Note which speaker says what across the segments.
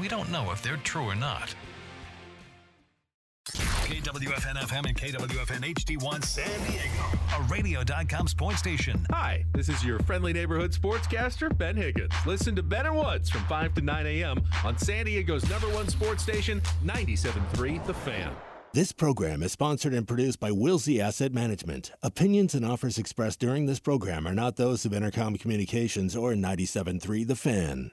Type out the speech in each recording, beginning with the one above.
Speaker 1: we don't know if they're true or not. KWFN FM and KWFN HD1 San Diego, a radio.com sports station.
Speaker 2: Hi, this is your friendly neighborhood sportscaster, Ben Higgins. Listen to Ben and Woods from 5 to 9 a.m. on San Diego's number one sports station, 97.3 The Fan.
Speaker 3: This program is sponsored and produced by Wilsey Asset Management. Opinions and offers expressed during this program are not those of Entercom Communications or 97.3 The Fan.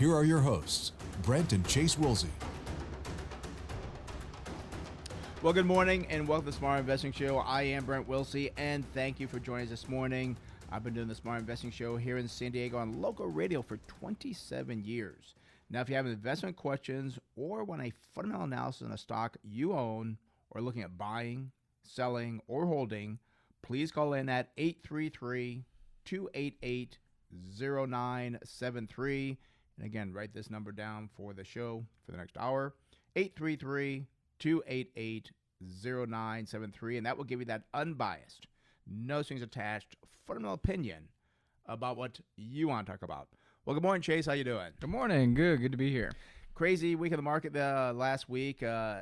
Speaker 4: here are your hosts, Brent and Chase Wilsey.
Speaker 5: Well, good morning and welcome to the Smart Investing Show. I am Brent Wilsey, and thank you for joining us this morning. I've been doing the Smart Investing Show here in San Diego on local radio for 27 years. Now, if you have investment questions or want a fundamental analysis on a stock you own or looking at buying, selling, or holding, please call in at 833 288 0973. And again, write this number down for the show for the next hour 833 288 0973. And that will give you that unbiased, no strings attached, fundamental opinion about what you want to talk about. Well, good morning, Chase. How you doing?
Speaker 6: Good morning. Good. Good to be here.
Speaker 5: Crazy week of the market uh, last week. Uh,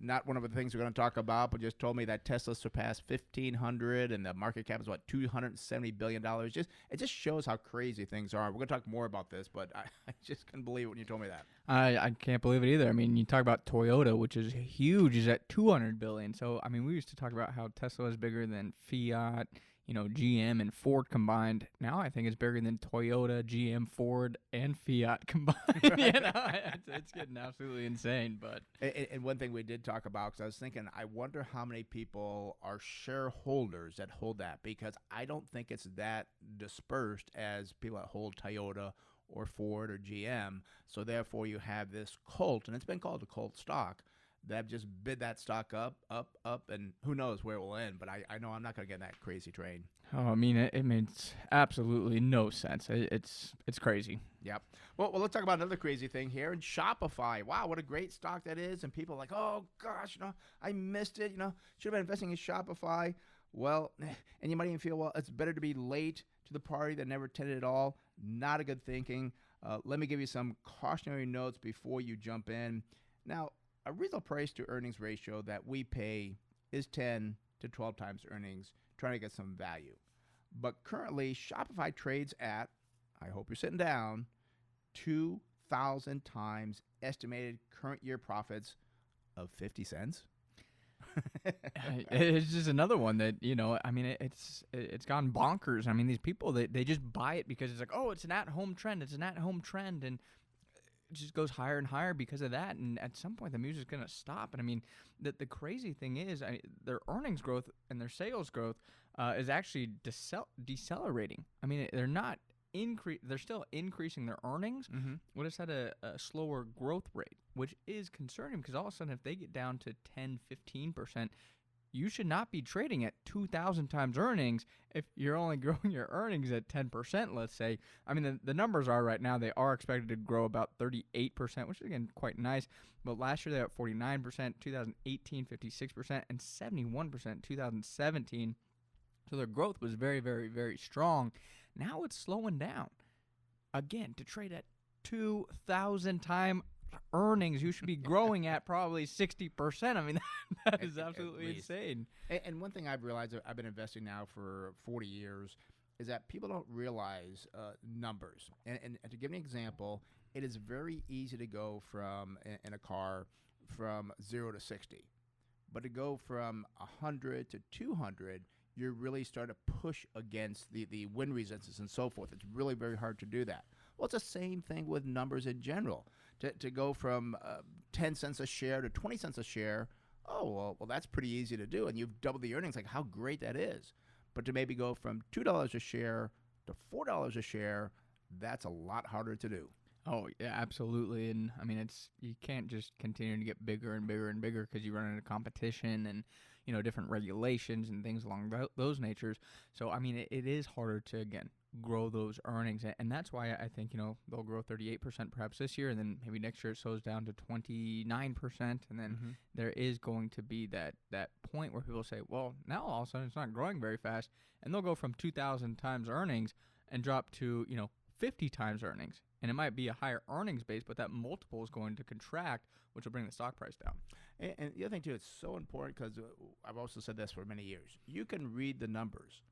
Speaker 5: not one of the things we're going to talk about, but just told me that Tesla surpassed 1500 and the market cap is what 270 billion dollars. Just it just shows how crazy things are. We're going to talk more about this, but I, I just couldn't believe it when you told me that.
Speaker 6: I, I can't believe it either. I mean, you talk about Toyota, which is huge, is at 200 billion. So I mean, we used to talk about how Tesla is bigger than Fiat you know, GM and Ford combined. Now I think it's bigger than Toyota, GM, Ford, and Fiat combined. you know, it's, it's, getting absolutely insane. But
Speaker 5: and, and one thing we did talk about because I was thinking, I wonder how many people are shareholders that hold that because I don't think it's that dispersed as people that hold Toyota or Ford or GM. So therefore, you have this cult, and it's been called a cult stock that have just bid that stock up, up, up, and who knows where it will end. But I, I know I'm not going to get in that crazy train.
Speaker 6: Oh, I mean, it, it makes absolutely no sense. It, it's it's crazy.
Speaker 5: Yep. Well, well, let's talk about another crazy thing here. And Shopify, wow, what a great stock that is. And people are like, oh gosh, you know, I missed it. You know, should have been investing in Shopify. Well, and you might even feel, well, it's better to be late to the party than never attended at all. Not a good thinking. Uh, let me give you some cautionary notes before you jump in. Now, a reasonable price to earnings ratio that we pay is 10 to 12 times earnings, trying to get some value. But currently, Shopify trades at, I hope you're sitting down, 2,000 times estimated current year profits of 50 cents.
Speaker 6: it's just another one that you know. I mean, it's it's gone bonkers. I mean, these people they, they just buy it because it's like, oh, it's an at home trend. It's an at home trend, and just goes higher and higher because of that. And at some point, the music's going to stop. And I mean, the, the crazy thing is, I, their earnings growth and their sales growth uh, is actually decel- decelerating. I mean, they're not increase. They're still increasing their earnings, mm-hmm. but it's at a, a, slower growth rate, which is concerning because all of a sudden, if they get down to 10, 15 percent, you should not be trading at 2,000 times earnings if you're only growing your earnings at 10%, let's say. I mean, the, the numbers are right now, they are expected to grow about 38%, which is, again, quite nice. But last year, they were at 49%, 2018, 56%, and 71% 2017. So their growth was very, very, very strong. Now it's slowing down. Again, to trade at 2,000 time earnings you should be growing at probably 60%. I mean, that, that is absolutely insane.
Speaker 5: And, and, one thing I've realized, I've been investing now for 40 years, is that people don't realize uh, numbers. And, and, and, to give an example, it is very easy to go from, in, in a car, from 0 to 60. But to go from 100 to 200, you're really starting to push against the, the wind resistance and so forth. It's really very hard to do that. Well, it's the same thing with numbers in general to, to go from uh, 10 cents a share to 20 cents a share, oh, well, well, that's pretty easy to do. And you've doubled the earnings. Like, how great that is. But to maybe go from $2 a share to $4 a share, that's a lot harder to do.
Speaker 6: Oh yeah, absolutely. And I mean, it's you can't just continue to get bigger and bigger and bigger because you run into competition and you know different regulations and things along tho- those natures. So I mean, it, it is harder to again grow those earnings, and that's why I think you know they'll grow 38% perhaps this year, and then maybe next year it slows down to 29%, and then mm-hmm. there is going to be that that point where people say, well, now all of a sudden it's not growing very fast, and they'll go from 2,000 times earnings and drop to you know 50 times earnings, and it might be a higher earnings base, but that multiple is going to contract, which will bring the stock price down.
Speaker 5: And, and the other thing too, it's so important because uh, I've also said this for many years. You can read the numbers,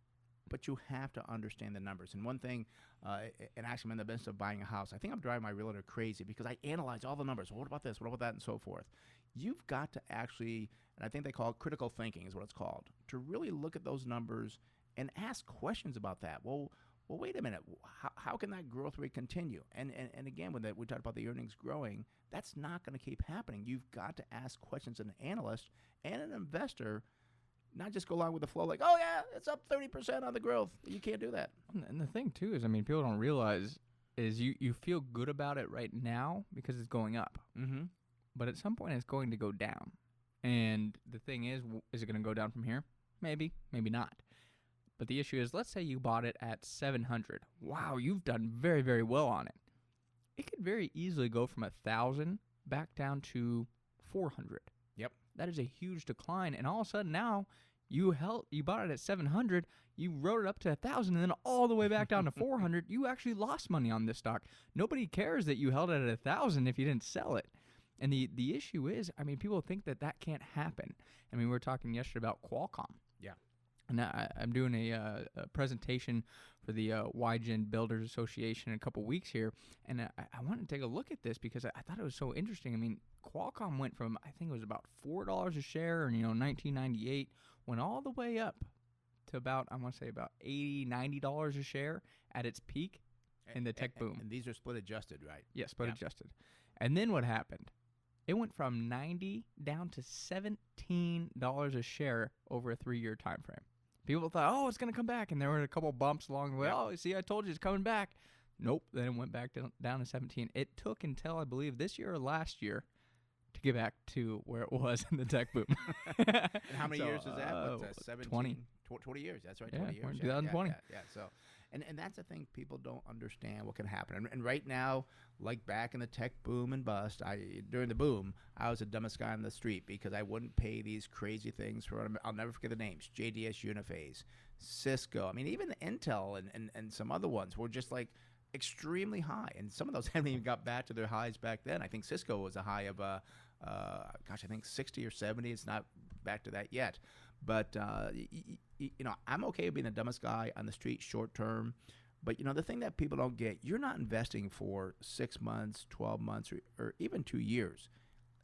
Speaker 5: but you have to understand the numbers. And one thing, uh, and actually, I'm in the business of buying a house. I think I'm driving my realtor crazy because I analyze all the numbers. Well, what about this? What about that? And so forth. You've got to actually, and I think they call it critical thinking, is what it's called, to really look at those numbers and ask questions about that. Well, well, wait a minute. How, how can that growth rate continue? And and, and again, when that we talked about the earnings growing, that's not going to keep happening. You've got to ask questions an analyst and an investor, not just go along with the flow like, oh yeah, it's up thirty percent on the growth. You can't do that.
Speaker 6: And- And the thing too is, I mean, people don't realize is you you feel good about it right now because it's going up,
Speaker 5: Mm-hmm.
Speaker 6: but at some point it's going to go down. And the thing is, is it going to go down from here? Maybe, maybe not. But the issue is, let's say you bought it at 700. Wow, you've done very, very well on it. It could very easily go from a thousand back down to 400. That is a huge decline, and all of a sudden now you held you bought it at 700, you wrote it up to a thousand, and then all the way back down to 400. You actually lost money on this stock. Nobody cares that you held it at a thousand if you didn't sell it. And the the issue is, I mean, people think that that can't happen. I mean, we were talking yesterday about Qualcomm.
Speaker 5: Yeah.
Speaker 6: And I, I'm doing a, uh, a presentation for the uh, YGen Builders Association in a couple weeks here, and I, I wanted to take a look at this because I, I thought it was so interesting. I mean, Qualcomm went from I think it was about four dollars a share, in you know 1998, went all the way up to about I want to say about 80 90 dollars a share at its peak in the tech
Speaker 5: And-
Speaker 6: boom.
Speaker 5: And these are split adjusted, right?
Speaker 6: Yes, split
Speaker 5: yeah.
Speaker 6: adjusted. And then what happened? It went from 90 down to $17 a share over a 3-year time frame. People thought, "Oh, it's going to come back." And there were a couple bumps along the way.
Speaker 5: Yeah.
Speaker 6: "Oh, see, I told you it's coming back." Nope, then it went back down, down to 17. It took until I believe this year or last year to get back to where it was in the tech boom.
Speaker 5: And how many
Speaker 6: So,
Speaker 5: years is that?
Speaker 6: uh,
Speaker 5: What's that? 17,
Speaker 6: 20.
Speaker 5: tw- 20 years. That's right.
Speaker 6: Yeah,
Speaker 5: 20
Speaker 6: we're
Speaker 5: years.
Speaker 6: in
Speaker 5: yeah, yeah,
Speaker 6: 2020.
Speaker 5: Yeah, yeah, So, and, and that's the thing people don't understand what can happen. And, and right now, like back in the tech boom and bust, I during the boom, I was the dumbest guy on the street because I wouldn't pay these crazy things for. I'll never forget the names: JDS Uniphase, Cisco. I mean, even Intel and, and, and some other ones were just like extremely high, and some of those haven't even got back to their highs back then. I think Cisco was a high of uh, uh, gosh, I think 60 or 70. It's not back to that yet. But uh, y- y- y- you know, I'm okay with being the dumbest guy on the street short term. But you know, the thing that people don't get, you're not investing for six months, 12 months, or, or even two years.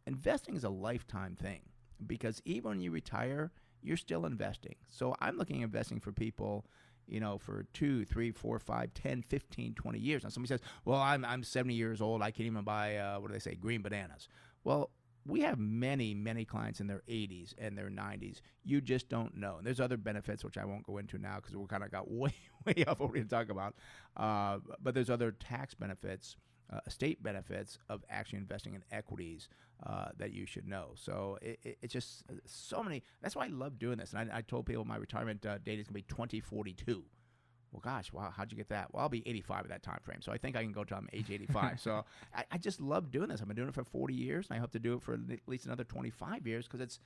Speaker 5: Investing is a lifetime thing because even when you retire, you're still investing. So I'm looking at investing for people, you know, for two, three, four, five, 10, 15, 20 years. Now somebody says, well, I'm, I'm 70 years old. I can't even buy, uh, what do they say, green bananas. Well, we have many, many clients in their 80s and their 90s. You just don't know. And there's other benefits, which I won't go into now because we kind of got way, way off what we're going to talk about. Uh, but there's other tax benefits, uh, estate benefits of actually investing in equities uh, that you should know. So it, it, it's just uh, so many. That's why I love doing this. And I, I told people my retirement uh, date is going to be 2042 well, gosh, wow, how'd you get that? Well, I'll be 85 at that time frame, so I think I can go to I'm age 85. so I, I just love doing this. I've been doing it for 40 years, and I hope to do it for at least another 25 years because it's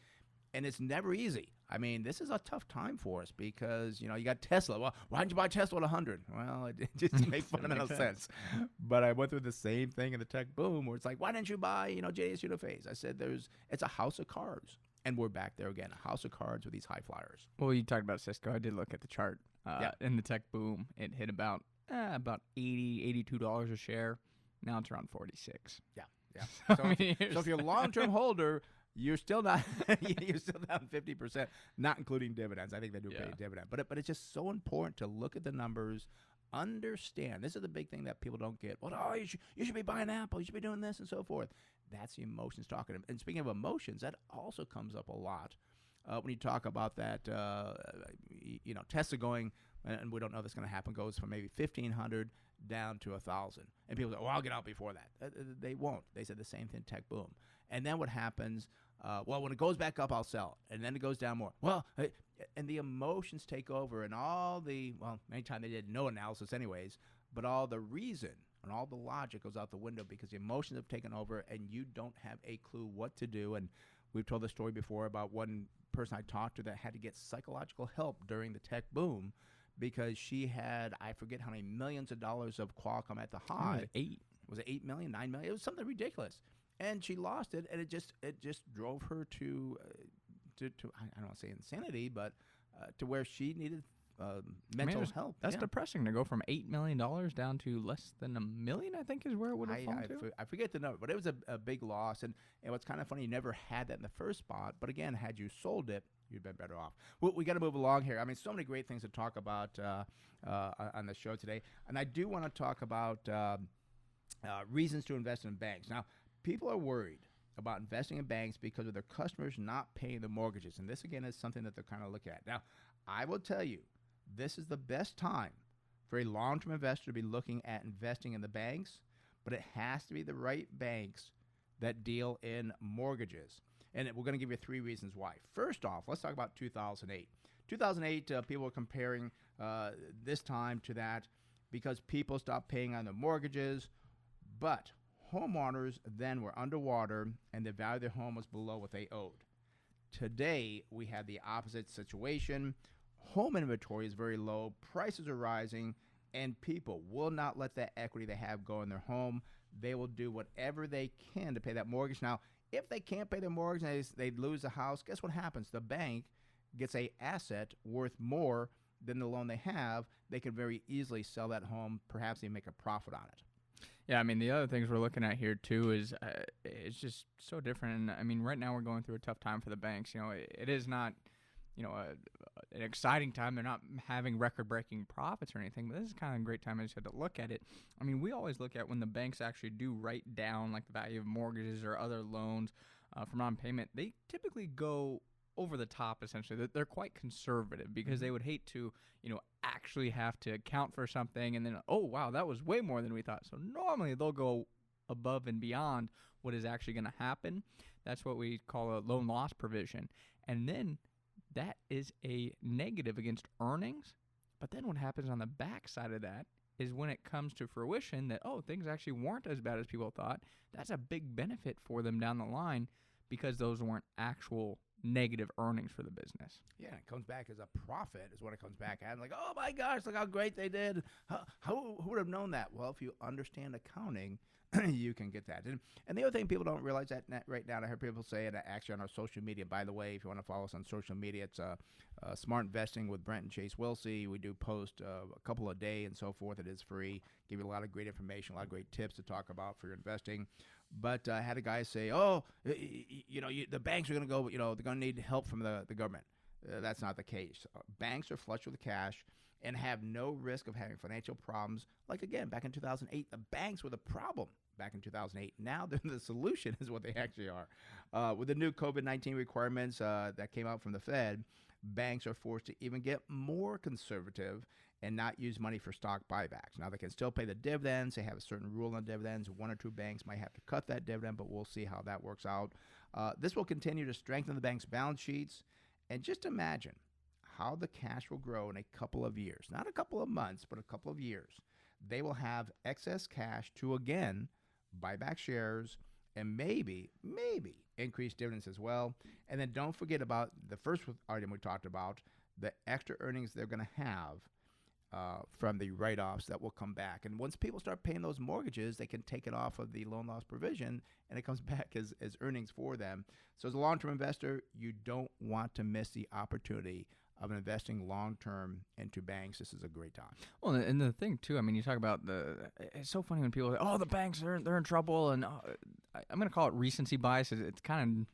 Speaker 5: and it's never easy. I mean, this is a tough time for us because you know you got Tesla. Well, why didn't you buy Tesla at 100? Well, it, it just make fundamental sense. But I went through the same thing in the tech boom, where it's like, why didn't you buy you know JS Uniphase? I said, there's it's a house of cards. And we're back there again, a house of cards with these high flyers.
Speaker 6: Well, you talked about Cisco. I did look at the chart. Uh,
Speaker 5: Yeah.
Speaker 6: In the tech boom, it hit about uh, about 80 82 dollars a share. Now it's around 46.
Speaker 5: Yeah, yeah. So,
Speaker 6: mean,
Speaker 5: if,
Speaker 6: you're
Speaker 5: so if you're a long-term holder, you're still not you're still down fifty percent, not including dividends. I think they do pay a dividend, but it, but it's just so important to look at the numbers, understand. This is the big thing that people don't get. Well, oh, you should you should be buying Apple, you should be doing this and so forth. That's the emotions talking. And speaking of emotions, that also comes up a lot. Uh, when you talk about that, uh, you know, Tesla going, and we don't know if that's going to happen, goes from maybe 1500 down to a thousand, and people say, "Well, I'll get out before that." They won't. They said the same thing. Tech boom, and then what happens? Uh, well, when it goes back up, I'll sell, and then it goes down more. Well, uh, and the emotions take over, and all the well, many times they did no analysis, anyways, but all the reason and all the logic goes out the window because the emotions have taken over, and you don't have a clue what to do. And we've told the story before about one person I talked to that had to get psychological help during the tech boom because she had I forget how many millions of dollars of Qualcomm at the
Speaker 6: I think it
Speaker 5: high.
Speaker 6: was eight.
Speaker 5: Was it eight million, nine million? It was something ridiculous, and she lost it, and it just it just drove her to uh, to, to I I don't want to say insanity, but uh, to where she needed
Speaker 6: mean,
Speaker 5: mental help.
Speaker 6: That's
Speaker 5: yeah.
Speaker 6: depressing to go from eight million dollars down to less than a million. I think is where it would have fallen
Speaker 5: I,
Speaker 6: to.
Speaker 5: I forget the number, but it was a, a big loss. And, and what's kind of funny, you never had that in the first spot. But again, had you sold it, you'd been better off. We, we got to move along here. I mean, so many great things to talk about uh, uh, on- on the show today. And I do want to talk about um, uh, reasons to invest in banks. Now, people are worried about investing in banks because of their customers not paying the mortgages. And this, again, is something that they're kind of looking at. Now, I will tell you, this is the best time for a long term investor to be looking at investing in the banks, but it has to be the right banks that deal in mortgages. And we're going to give you three reasons why. First off, let's talk about 2008. 2008, uh, people were comparing uh, this time to that because people stopped paying on their mortgages, but homeowners then were underwater and the value of their home was below what they owed. Today, we have the opposite situation. Home inventory is very low, prices are rising, and people will not let that equity they have go in their home. They will do whatever they can to pay that mortgage. Now, if they can't pay their mortgage and they, lose the house, guess what happens? The bank gets a asset worth more than the loan they have. They could very easily sell that home, perhaps even make a profit on it.
Speaker 6: Yeah, I mean the other things we're looking at here too is uh, it's just so different. And I mean, right now we're going through a tough time for the banks. You know, it, it is not, you know, a, an exciting time. They're not having record-breaking profits or anything, but this is kind of a great time, I just had to look at it. I mean, we always look at when the banks actually do write down like the value of mortgages or other loans uh, for non-payment. They typically go over the top essentially They're- they're quite conservative because they would hate to you know actually have to account for something and then oh wow that was way more than we thought so normally they'll go above and beyond what is actually going to happen that's what we call a loan loss provision and then that is a negative against earnings but then what happens on the backside of that is when it comes to fruition that oh things actually weren't as bad as people thought that's a big benefit for them down the line because those weren't actual negative earnings for the business.
Speaker 5: Yeah, it comes back as a profit, is what it comes back at. Like, oh my gosh, look how great they did. How, who would have known that? Well, if you understand accounting, you can get that. And, and the other thing people don't realize that right now, I heard people say it actually on our social media. By the way, if you want to follow us on social media, it's uh, uh, Smart Investing with Brent and Chase Wilsey. We do post uh, a couple a day and so forth. It is free. Give you a lot of great information, a lot of great tips to talk about for your investing. But uh, I had a guy say, "Oh, you know, you, the banks are going to go. You know, they're going to need help from the, the government." Uh, that's not the case. Uh, banks are flush with cash and have no risk of having financial problems. Like again, back in 2008, the banks were the problem. Back in 2008, now they're the solution, is what they actually are. Uh, with the new COVID 19 requirements uh, that came out from the Fed, banks are forced to even get more conservative and not use money for stock buybacks. Now, they can still pay the dividends. They have a certain rule on dividends. One or two banks might have to cut that dividend, but we'll see how that works out. Uh, this will continue to strengthen the bank's balance sheets. And just imagine how the cash will grow in a couple of years. Not a couple of months, but a couple of years. They will have excess cash to again buy back shares and maybe, maybe increase dividends as well. And then don't forget about the first item we talked about the extra earnings they're going to have uh, from the write offs that will come back. And once people start paying those mortgages, they can take it off of the loan loss provision and it comes back as, as earnings for them. So, as a long term investor, you don't want to miss the opportunity of investing long term into banks. This is a great time.
Speaker 6: Well, and the thing too, I mean, you talk about the. It's so funny when people say, "Oh, the banks are they're in trouble," and uh, I, I'm going to call it recency bias. It's, it's kind of.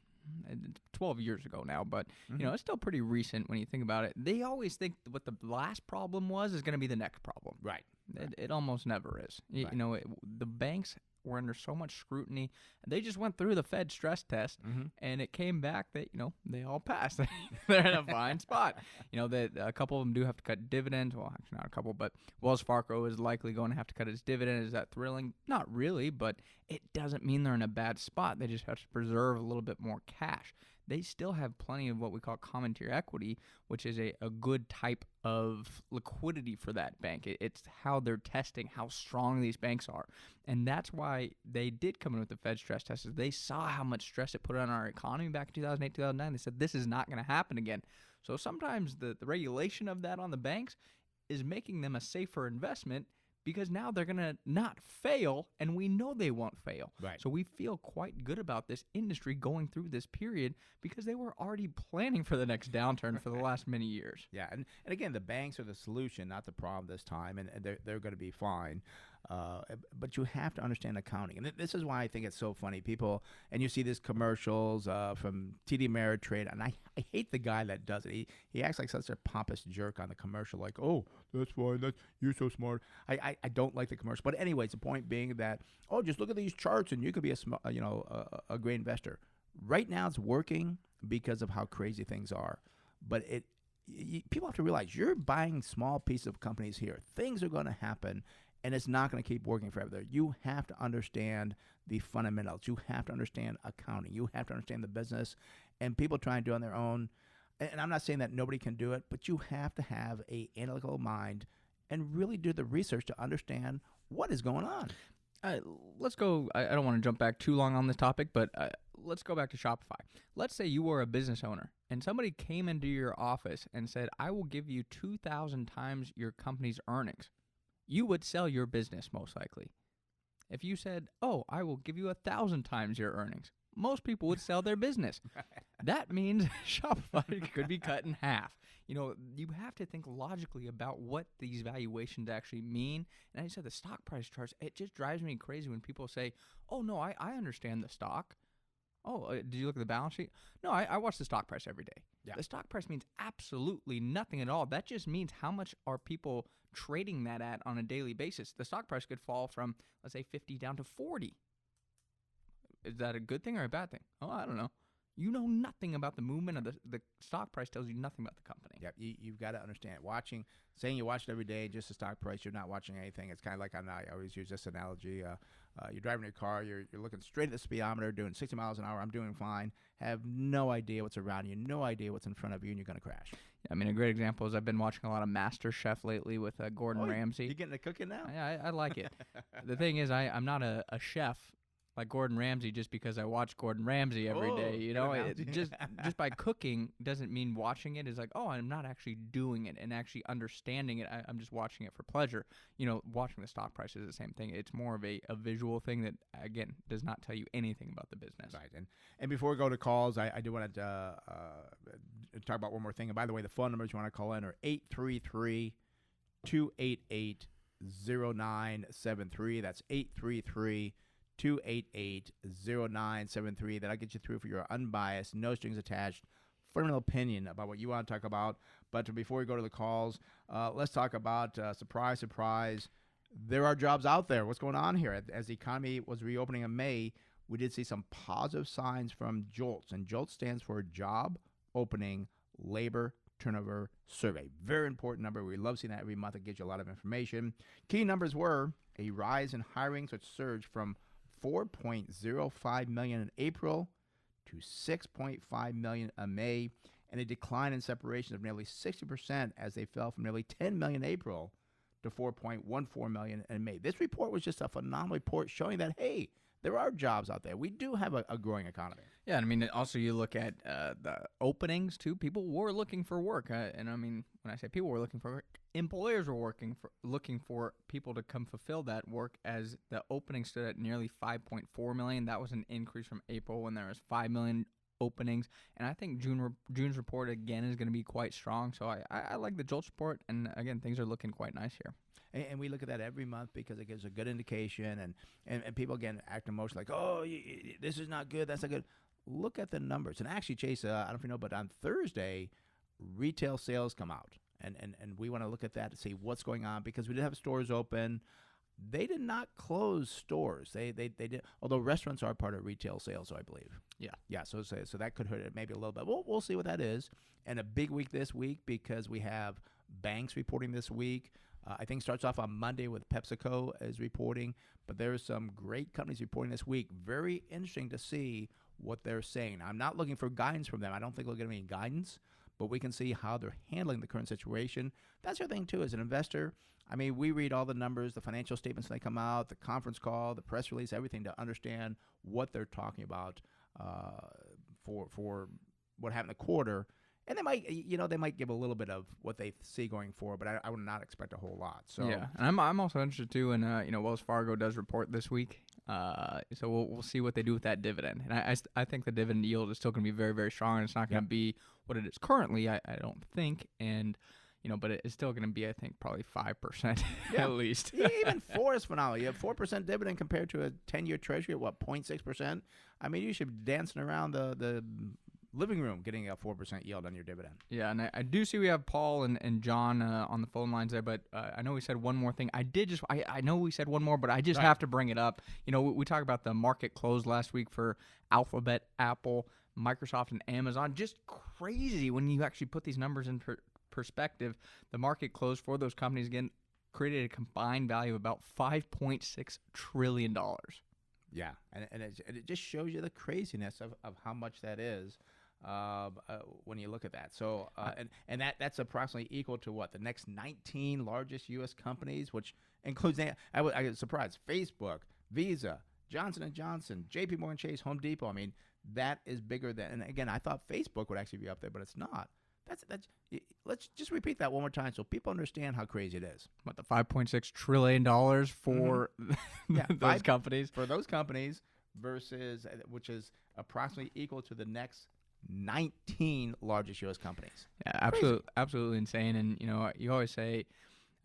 Speaker 6: 12 years ago now, but you know it's still pretty recent when you think about it. They always think what the last problem was is going to be the next problem.
Speaker 5: Right.
Speaker 6: It, it almost never is. You,
Speaker 5: Right.
Speaker 6: know, it, the banks were under so much scrutiny. They just went through the Fed stress test, mm-hmm. and it came back that you know they all passed. They're in a fine spot. You know that a couple of them do have to cut dividends. Well, actually not a couple, but Wells Fargo is likely going to have to cut its dividend. Is that thrilling? Not really, but it doesn't mean they're in a bad spot. They just have to preserve a little bit more cash they still have plenty of what we call common tier equity, which is a, a good type of liquidity for that bank. It's how they're testing how strong these banks are. And that's why they did come in with the Fed stress tests. They saw how much stress it put on our economy back in 2008, 2009. They said, this is not going to happen again. So sometimes the, the regulation of that on the banks is making them a safer investment because now they're going to not fail and we know they won't fail.
Speaker 5: Right.
Speaker 6: So we feel quite good about this industry going through this period because they were already planning for the next downturn for the last many years.
Speaker 5: Yeah, and, and again, the banks are the solution, not the problem this time, and, and they're, they're going to be fine. Uh, but you have to understand accounting, and th- this is why I think it's so funny. People, and you see these commercials uh, from TD Ameritrade, and I, I hate the guy that does it. He, he acts like such a pompous jerk on the commercial, like, "Oh, that's fine. That's you're so smart." I, I, I don't like the commercial, but anyways, the point being that, oh, just look at these charts, and you could be a sm- uh, you know a, a great investor. Right now, it's working because of how crazy things are, but it people have to realize you're buying small pieces of companies here. Things are going to happen, and it's not going to keep working forever. You have to understand the fundamentals. You have to understand accounting. You have to understand the business, and people try and do on their own. And I'm not saying that nobody can do it, but you have to have a analytical mind and really do the research to understand what is going on.
Speaker 6: Uh, let's go. I, I don't want to jump back too long on this topic, but uh, let's go back to Shopify. Let's say you were a business owner and somebody came into your office and said, I will give you 2,000 times your company's earnings. You would sell your business most likely. If you said, Oh, I will give you a thousand times your earnings, most people would sell their business. that means Shopify could be cut in half. You know, you have to think logically about what these valuations actually mean. And I said, the stock price charts, it just drives me crazy when people say, oh, no, I, I understand the stock. Oh, uh, did you look at the balance sheet? No, I, I watch the stock price every day.
Speaker 5: Yeah.
Speaker 6: The stock price means absolutely nothing at all. That just means how much are people trading that at on a daily basis. The stock price could fall from, let's say, 50 down to 40 is that a good thing or a bad thing? Oh, I don't know. You know nothing about the movement of the the stock price tells you nothing about the company.
Speaker 5: Yep, you, you've got to understand. Watching, saying you watch it every day, just the stock price, you're not watching anything. It's kind of like I'm not, I always use this analogy. Uh, uh, you're driving your car, you're, you're looking straight at the speedometer, doing 60 miles an hour. I'm doing fine. Have no idea what's around you, no idea what's in front of you, and you're going to crash.
Speaker 6: I mean, a great example is I've been watching a lot of Master Chef lately with uh, Gordon
Speaker 5: Oh,
Speaker 6: Ramsay.
Speaker 5: You getting the cooking now?
Speaker 6: I, I, I like it. the thing is, I, I'm not a, a chef like Gordon Ramsay just because I watch Gordon Ramsay every day.
Speaker 5: Oh,
Speaker 6: You know, it, just just by cooking doesn't mean watching it is like, oh, I'm not actually doing it and actually understanding it. I, I'm just watching it for pleasure. You know, watching the stock price is the same thing. It's more of a, a visual thing that again does not tell you anything about the business.
Speaker 5: Right. And and before we go to calls, I, I do want to uh, uh, talk about one more thing. And by the way, the phone numbers you want to call in are 833 288 0973. That's 833 288 0973. That'll get you through for your unbiased, no strings attached, fundamental opinion about what you want to talk about. But before we go to the calls, uh, let's talk about uh, surprise, surprise. There are jobs out there. What's going on here? As the economy was reopening in May, we did see some positive signs from JOLTS, and JOLTS stands for Job Opening Labor Turnover Survey. Very important number. We love seeing that every month. It gives you a lot of information. Key numbers were a rise in hiring, which surged from 4.05 million in April to 6.5 million in May, and a decline in separations of nearly 60% as they fell from nearly 10 million in April to 4.14 million in May. This report was just a phenomenal report showing that hey, there are jobs out there. We do have a, a growing economy.
Speaker 6: Yeah, I mean, also you look at uh, the openings too. People were looking for work, uh, and I mean, when I say people were looking for work, employers were working for looking for people to come fulfill that work. As the opening stood at nearly 5.4 million, that was an increase from April when there was 5 million openings, and I think June re- June's report again is going to be quite strong. So I, I, I like the Jolt report, and again, things are looking quite nice here.
Speaker 5: And, we look at that every month because it gives a good indication. And, and, and people again act emotional like, oh, this is not good. That's not good. Look at the numbers. And actually, Chase, uh, I don't know if you know, but on Thursday, retail sales come out. And, and, and we want to look at that to see what's going on because we did have stores open. they did not close stores. They they they did. Although restaurants are part of retail sales, I believe.
Speaker 6: Yeah.
Speaker 5: Yeah. So so, so that could hurt it maybe a little bit. We'll we'll see what that is. And a big week this week because we have banks reporting this week. Uh, I think starts off on Monday with PepsiCo is reporting, but there are some great companies reporting this week. Very interesting to see what they're saying. I'm not looking for guidance from them. I don't think we'll get any guidance, but we can see how they're handling the current situation. That's the thing too. As an investor, I mean, we read all the numbers, the financial statements when they come out, the conference call, the press release, everything to understand what they're talking about uh, for for what happened the quarter. And they might, you know, they might give a little bit of what they see going forward, but I, I would not expect a whole lot. So
Speaker 6: yeah, and I'm I'm also interested too in uh, you know Wells Fargo does report this week, uh, so we'll we'll see what they do with that dividend, and I I, I think the dividend yield is still going to be very very strong, and it's not going to be what it is currently. I, I don't think, and you know, but it's still going to be I think probably five percent
Speaker 5: Yeah.
Speaker 6: at least.
Speaker 5: Even four is phenomenal. You have four percent dividend compared to a ten-year Treasury at what 06 percent. I mean, you should be dancing around the the living room getting a four percent yield on your dividend.
Speaker 6: Yeah, and I, I do see we have Paul and, and John uh, on the phone lines there, but uh, I know we said one more thing. I did just, I, I know we said one more, but I just
Speaker 5: Right.
Speaker 6: have to bring it up. You know, we, we talked about the market close last week for Alphabet, Apple, Microsoft, and Amazon. Just crazy when you actually put these numbers in per- perspective. The market closed for those companies again created a combined value of about $5.6 trillion.
Speaker 5: Yeah, and and it, and it just shows you the craziness of, of how much that is. Uh, uh, when you look at that, so uh, and and that that's approximately equal to what the next 19 largest U.S. companies, which includes I, was I was surprised Facebook, Visa, Johnson and Johnson, J.P. Morgan Chase, Home Depot. I mean, that is bigger than. And again, I thought Facebook would actually be up there, but it's not. That's that's. Let's just repeat that one more time so people understand how crazy it is.
Speaker 6: What, the $5.6 trillion for
Speaker 5: Mm-hmm. Yeah,
Speaker 6: those
Speaker 5: five-
Speaker 6: companies?
Speaker 5: for those companies versus uh, which is approximately equal to the next 19 largest U.S. companies.
Speaker 6: Yeah, absolutely, absolutely insane. And you know, you always say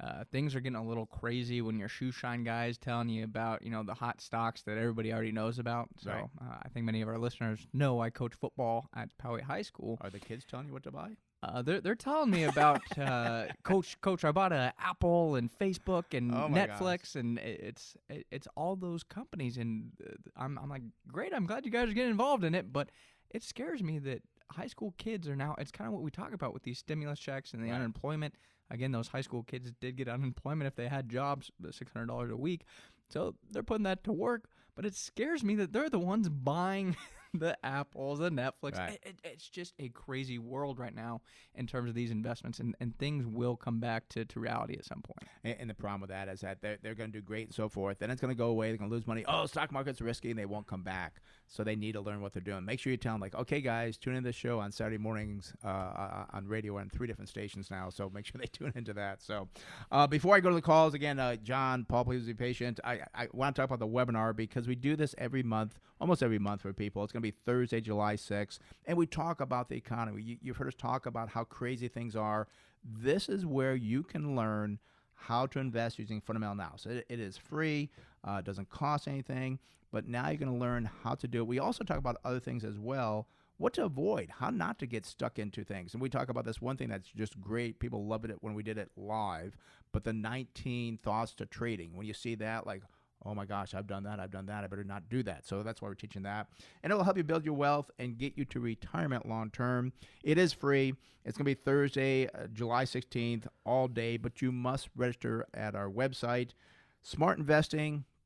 Speaker 6: uh, things are getting a little crazy when your shoe shine guy is telling you about you know the hot stocks that everybody already knows about. So
Speaker 5: Right.
Speaker 6: uh, I think many of our listeners know I coach football at Poway High School.
Speaker 5: Are the kids telling you what to buy?
Speaker 6: Uh, they're they're telling me about uh, coach coach. I bought a Apple and Facebook and
Speaker 5: Oh
Speaker 6: Netflix and it's it's all those companies and uh, I'm I'm like great. I'm glad you guys are getting involved in it, but it scares me that high school kids are now. It's kind of what we talk about with these stimulus checks and the
Speaker 5: Right.
Speaker 6: unemployment. Again, those high school kids did get unemployment if they had jobs, six hundred dollars a week. So they're putting that to work. But it scares me that they're the ones buying the Apples, the Netflix.
Speaker 5: Right.
Speaker 6: It, it, it's just a crazy world right now in terms of these investments, and, and things will come back to, to reality at some point.
Speaker 5: And, and the problem with that is that they're, they're going to do great and so forth. Then it's going to go away. They're going to lose money. Oh, stock market's risky, and they won't come back. So they need to learn what they're doing. Make sure you tell them, like, okay, guys, tune in to the show on Saturday mornings uh, uh, on radio on three different stations now. So make sure they tune into that. So uh, before I go to the calls again, uh, John, Paul, please be patient. I, I want to talk about the webinar because we do this every month, almost every month for people. It's going to be Thursday, July 6th, and we talk about the economy. You, you've heard us talk about how crazy things are. This is where you can learn how to invest using fundamental analysis. It, it is free, uh, doesn't cost anything, but now you're going to learn how to do it. We also talk about other things as well. What to avoid, how not to get stuck into things. And we talk about this one thing that's just great. People loved it when we did it live, but the 19 thoughts to trading. When you see that, like, oh my gosh, I've done that, I've done that, I better not do that. So that's why we're teaching that. And it will help you build your wealth and get you to retirement long term. It is free. It's going to be Thursday, uh, July 16th, all day, but you must register at our website,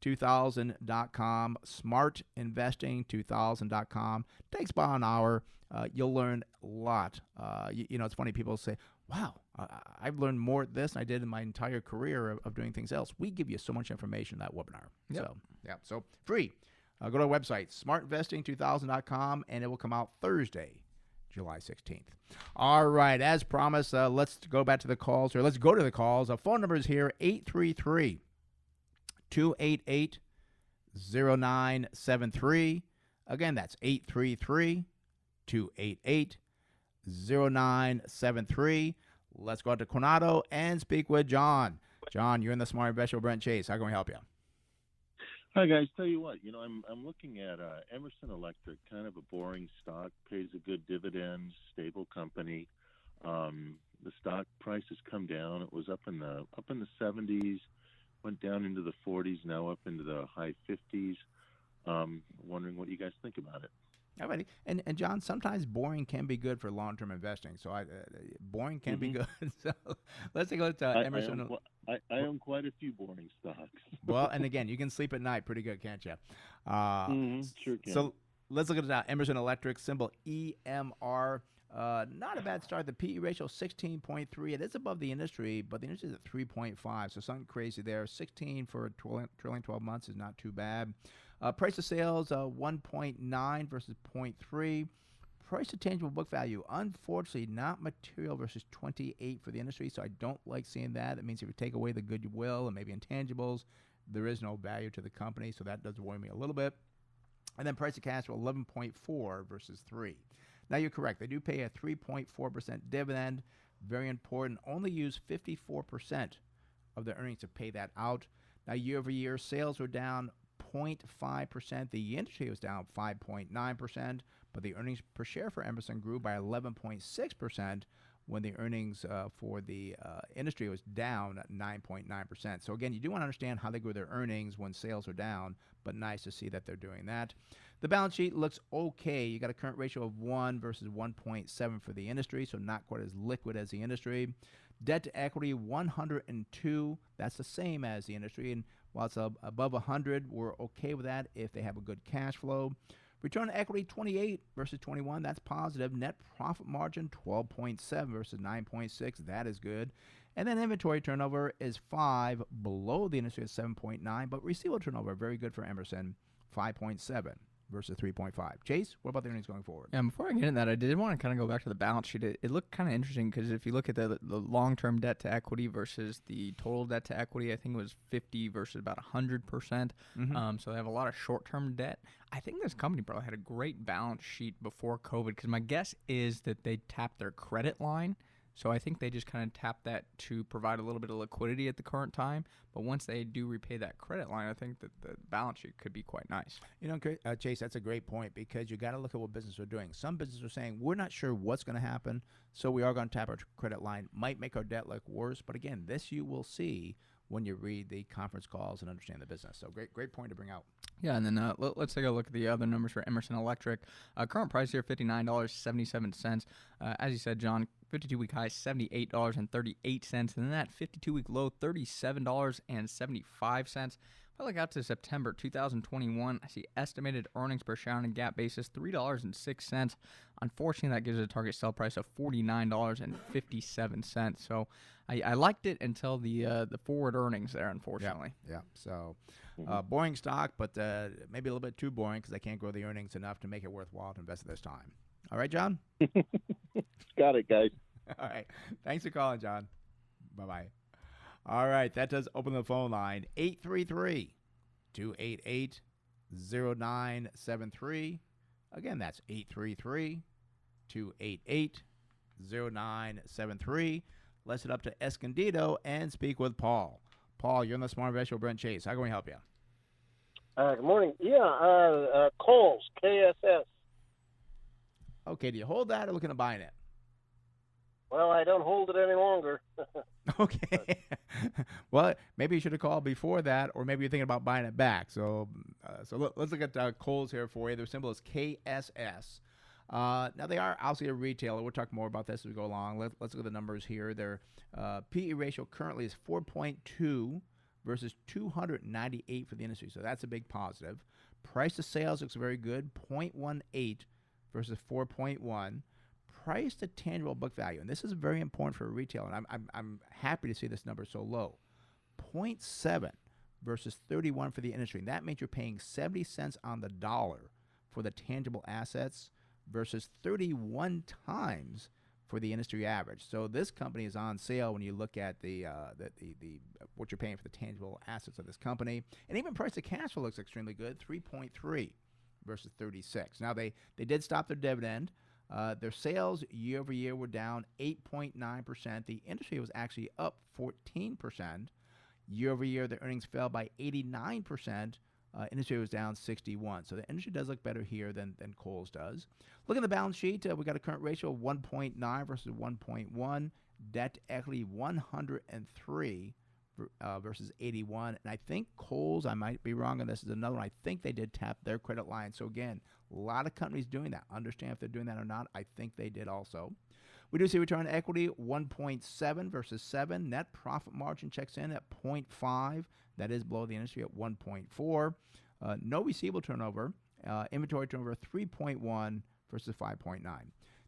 Speaker 5: smartinvesting2000.com. Smartinvesting2000.com. Takes about an hour. Uh, you'll learn a lot. Uh, you, you know, it's funny, people say, wow, I, I've learned more at this than I did in my entire career of, of doing things else. We give you so much information in that webinar.
Speaker 6: Yep.
Speaker 5: So, yeah, so free. Uh, go to our website, smartinvesting2000.com, and it will come out Thursday, July 16th. All right, as promised, uh, let's go back to the calls, or let's go to the calls. Our phone number is here 833 288 0973. Again, that's 833 288 0973. Let's go out to Coronado and speak with John. John, you're in the Smart Investor Brent Chase. How can we help you?
Speaker 7: Hi guys, tell you what, you know, I'm I'm looking at uh, Emerson Electric, kind of a boring stock, pays a good dividend, stable company. Um, the stock price has come down. It was up in the up in the 70s, went down into the 40s, now up into the high 50s. Um, wondering what you guys think about it.
Speaker 5: Alrighty. And and John, sometimes boring can be good for long term investing. So I, uh, boring can be
Speaker 7: Mhm.
Speaker 5: good. so let's take a look at uh,
Speaker 7: I, I,
Speaker 5: Emerson.
Speaker 7: own, I, I own quite a few boring stocks.
Speaker 5: well, and again, you can sleep at night pretty good, can't you? Uh,
Speaker 7: Mhm, sure can.
Speaker 5: So let's look at uh, Emerson Electric symbol EMR. Uh, not a bad start. The PE ratio 16.3. It is above the industry, but the industry is at 3.5. So something crazy there. 16 for a trailing, trailing 12 months is not too bad. Uh, price to sales uh, 1.9 versus 0.3. Price to tangible book value, unfortunately, not material versus 28 for the industry. So I don't like seeing that. That means if you take away the goodwill and maybe intangibles, there is no value to the company. So that does worry me a little bit. And then price to cash flow 11.4 versus 3. Now you're correct. They do pay a 3.4% dividend. Very important. Only use 54% of their earnings to pay that out. Now year over year, sales were down 0.5%. The industry was down 5.9%, but the earnings per share for Emerson grew by 11.6% when the earnings uh, for the uh, industry was down 9.9%. So again, you do want to understand how they grew their earnings when sales are down, but nice to see that they're doing that. The balance sheet looks okay. You got a current ratio of 1 versus 1.7 for the industry, so not quite as liquid as the industry. Debt to equity 102. That's the same as the industry. And while it's ab- above 100, we're okay with that if they have a good cash flow. Return on equity 28 versus 21. That's positive. Net profit margin 12.7 versus 9.6. That is good. And then inventory turnover is 5 below the industry at 7.9, but receivable turnover very good for Emerson 5.7 versus 3.5. Chase, what about the earnings going forward?
Speaker 6: Yeah, before I get into that, I did want to kind of go back to the balance sheet. It, it looked kind of interesting because if you look at the the long term debt to equity versus the total debt to equity, I think it was 50 versus about 100 percent.
Speaker 5: Mhm.
Speaker 6: Um, so they have a lot of short term debt. I think this company probably had a great balance sheet before COVID because my guess is that they tapped their credit line. So I think they just kind of tapped that to provide a little bit of liquidity at the current time. But once they do repay that credit line, I think that the balance sheet could be quite nice.
Speaker 5: You know, uh, Chase, that's a great point because you got to look at what businesses are doing. Some businesses are saying we're not sure what's going to happen, so we are going to tap our credit line. Might make our debt look worse, but again, this you will see when you read the conference calls and understand the business. So great, great point to bring out.
Speaker 6: Yeah, and then uh, let, us take a look at the other numbers for Emerson Electric. Uh, current price here, fifty nine dollars seventy seven cents. Uh, as you said, John, fifty two week high, seventy eight dollars and thirty eight cents, and then that fifty two week low, thirty seven dollars and seventy five cents. If I look out to September 2021, I see estimated earnings per share on a GAAP basis $3.06. Unfortunately, that gives it a target sell price of $49.57. So I, I liked it until the uh, the forward earnings there, unfortunately.
Speaker 5: Yeah. So uh, boring stock, but uh, maybe a little bit too boring because they can't grow the earnings enough to make it worthwhile to invest at this time. All right, John.
Speaker 7: Got it, guys.
Speaker 5: All right. Thanks for calling, John. Bye bye. All right. That does open the phone line 833 288 0973. Again, that's 833 288 0973. Let's head up to Escondido and speak with Paul. Paul, you're on the Smart Investor with Brent Chase. How can we help you?
Speaker 8: Uh, good morning. Yeah, uh, uh, Kohl's, KSS.
Speaker 5: Okay, do you hold that or looking to buy it?
Speaker 8: Well, I don't hold it any longer.
Speaker 5: Okay. well, maybe you should have called before that, or maybe you're thinking about buying it back. So, uh, so let, us look at uh, Kohl's here for you. Their symbol is KSS. Uh, now they are obviously a retailer. We'll talk more about this as we go along. Let, us look at the numbers here. Their uh, PE ratio currently is 4.2 versus 298 for the industry. So that's a big positive. Price to sales looks very good, 0.18 versus 4.1 price to tangible book value, and this is very important for retail and I'm, I'm, I'm happy to see this number so low 0.7 versus 31 for the industry. And that means you're paying 70 cents on the dollar for the tangible assets versus 31 times for the industry average. So this company is on sale when you look at the, uh, the, the, the what you're paying for the tangible assets of this company. And even price to cash flow looks extremely good 3.3 versus 36. Now, they, they did stop their dividend. Uh, their sales year over year were down 8.9%. The industry was actually up 14%. Year over year, their earnings fell by 89%. Uh, industry was down 61. So the industry does look better here than, than Kohl's does. Look at the balance sheet. Uh, we got a current ratio of 1.9 versus 1.1. Debt equity 103 ver- uh, versus 81. And I think Kohl's, I might be wrong on this, is another one. I think they did tap their credit line. So again, a lot of companies doing that. Understand if they're doing that or not. I think they did also. We do see return on equity 1.7 versus 7. Net profit margin checks in at 0.5. That is below the industry at 1.4. Uh, no receivable turnover. Uh, inventory turnover 3.1 versus 5.9.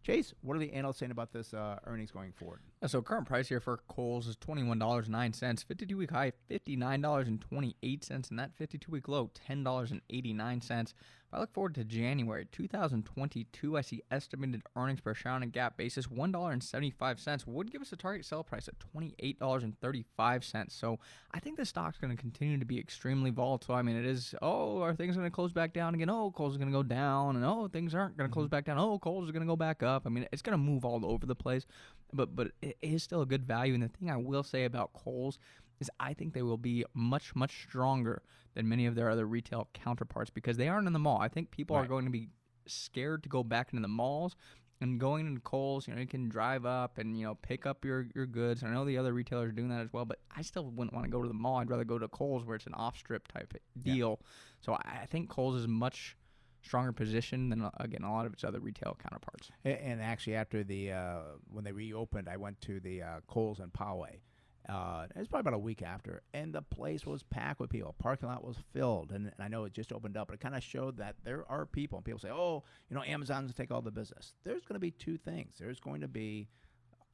Speaker 5: Chase, what are the analysts saying about this uh, earnings going forward?
Speaker 6: So current price here for Kohl's is twenty one dollars nine cents. Fifty two week high fifty nine dollars and twenty eight cents, and that fifty two week low ten dollars and eighty nine cents. If I look forward to January two thousand twenty two, I see estimated earnings per share on a GAAP basis one dollar and seventy five cents would give us a target sell price at twenty eight dollars and thirty five cents. So I think the stock's going to continue to be extremely volatile. I mean, it is. Oh, are things going to close back down again? Oh, is going to go down, and oh, things aren't going to close mm-hmm. back down. Oh, is going to go back up. I mean, it's going to move all over the place but but it is still a good value. And the thing I will say about Kohl's is I think they will be much much stronger than many of their other retail counterparts because they aren't in the mall. I think people are going to be scared to go back into the malls. And going into Kohl's, you know, you can drive up and you know pick up your, your goods. And I know the other retailers are doing that as well, but I still wouldn't want to go to the mall. I'd rather go to Kohl's where it's an off strip type deal. So I think Kohl's is much stronger position than again a lot of its other retail counterparts.
Speaker 5: And actually, after the uh, when they reopened, I went to the uh, Kohl's and Poway. Uh, it was probably about a week after, and the place was packed with people. Parking lot was filled, and, and I know it just opened up, but it kind of showed that there are people. And people say, "Oh, you know, Amazon's gonna take all the business." There's going to be two things. There's going to be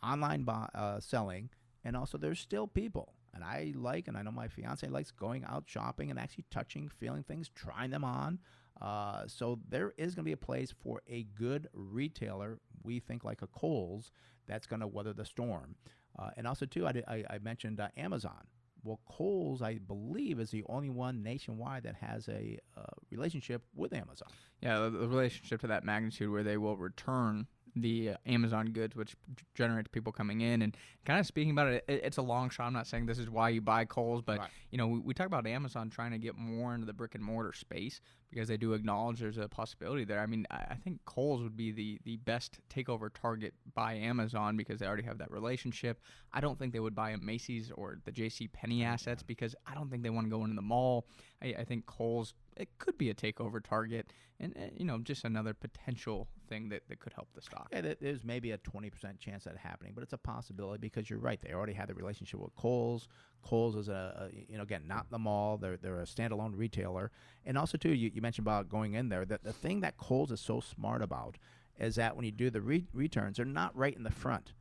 Speaker 5: online uh, selling, and also there's still people. And I like, and I know my fiance likes going out shopping and actually touching, feeling things, trying them on. Uh, so there is going to be a place for a good retailer. We think like a Kohl's that's going to weather the storm. Uh, and also too, I, I, I mentioned uh, Amazon. Well, Kohl's, I believe, is the only one nationwide that has a uh, relationship with Amazon.
Speaker 6: Yeah, the, the relationship to that magnitude where they will return the uh, Amazon goods, which generates people coming in. And kind of speaking about it, it, it's a long shot. I'm not saying this is why you buy Kohl's, but
Speaker 5: Right.
Speaker 6: you know, we, we talk about Amazon trying to get more into the brick and mortar space because they do acknowledge there's a possibility there. I mean, I, I think Kohl's would be the the best takeover target by Amazon because they already have that relationship. I don't think they would buy a Macy's or the J.C. Penney assets because I don't think they want to go into the mall. I, I think Kohl's it could be a takeover target, and uh, you know, just another potential thing that, that could help the stock.
Speaker 5: Yeah, there's maybe a 20% chance that happening, but it's a possibility because you're right. They already had the relationship with Kohl's. Kohl's is a, a you know again not the mall. They're they're a standalone retailer, and also too you, you mentioned about going in there. That the thing that Kohl's is so smart about is that when you do the re- returns, they're not right in the front.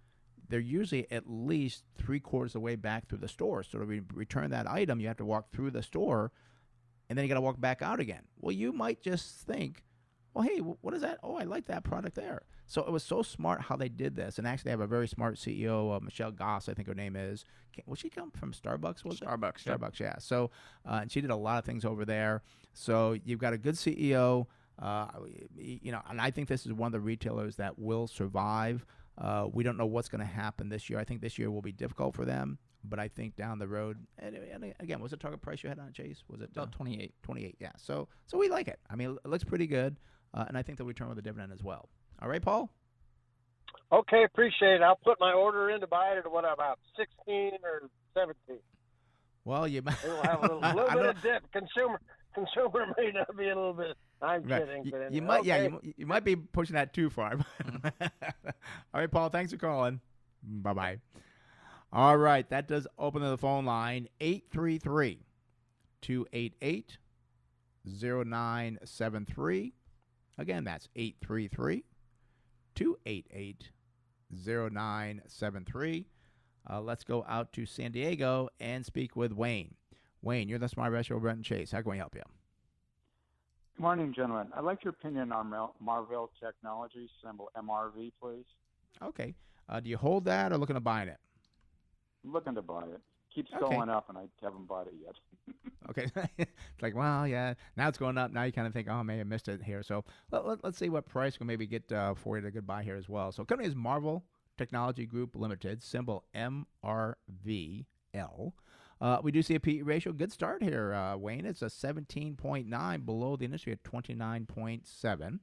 Speaker 5: They're usually at least three quarters of the way back through the store. So to re- return that item, you have to walk through the store, and then you got to walk back out again. Well, you might just think, well, hey, what is that? Oh, I like that product there. So it was so smart how they did this, and actually they have a very smart CEO, uh, Michelle Gass, I think her name is. Will she come from Starbucks? Was it?
Speaker 6: Starbucks.
Speaker 5: Starbucks, yeah. So, uh, and she did a lot of things over there. So you've got a good CEO, uh, you know, and I think this is one of the retailers that will survive. Uh, we don't know what's going to happen this year. I think this year will be difficult for them, but I think down the road, and, and again, what's the target price you had on it, Chase? Was it uh,
Speaker 6: About 28.
Speaker 5: 28 yeah so so we like it i mean it looks pretty good uh, and i think they'll return with a dividend as well all right paul
Speaker 8: Okay, appreciate it. I'll put my order in to buy it at what about sixteen or seventeen.
Speaker 5: well you might
Speaker 8: It'll have a little, little bit of dip. Consumer consumer may not be a little bit. I'm
Speaker 5: right.
Speaker 8: kidding,
Speaker 5: you,
Speaker 8: but
Speaker 5: you
Speaker 8: anyway,
Speaker 5: might yeah you, you might be pushing that too far all right paul thanks for calling bye-bye all right that does open the phone line 833 288 0973 again that's 833 288 0973. Uh, let's go out to San Diego and speak with Wayne. Wayne, you're the smart retro Brent Chase. How can we help you?
Speaker 9: Good morning, gentlemen. I'd like your opinion on Mar- Marvell Technology, symbol MRV, please.
Speaker 5: Okay. Uh, do you hold that or looking to buy it?
Speaker 9: Looking to buy it. Keeps
Speaker 5: Okay.
Speaker 9: going up, and I haven't bought it yet.
Speaker 5: Okay. it's like, well, yeah, now it's going up. Now you kind of think, oh, I may have missed it here. So let, let, us see what price we can maybe get uh, for you to good buy here as well. So company is Marvell Technology Group Limited, symbol MRVL. Uh, we do see a PE ratio. Good start here, uh, Wayne. It's a 17.9 below the industry at 29.7.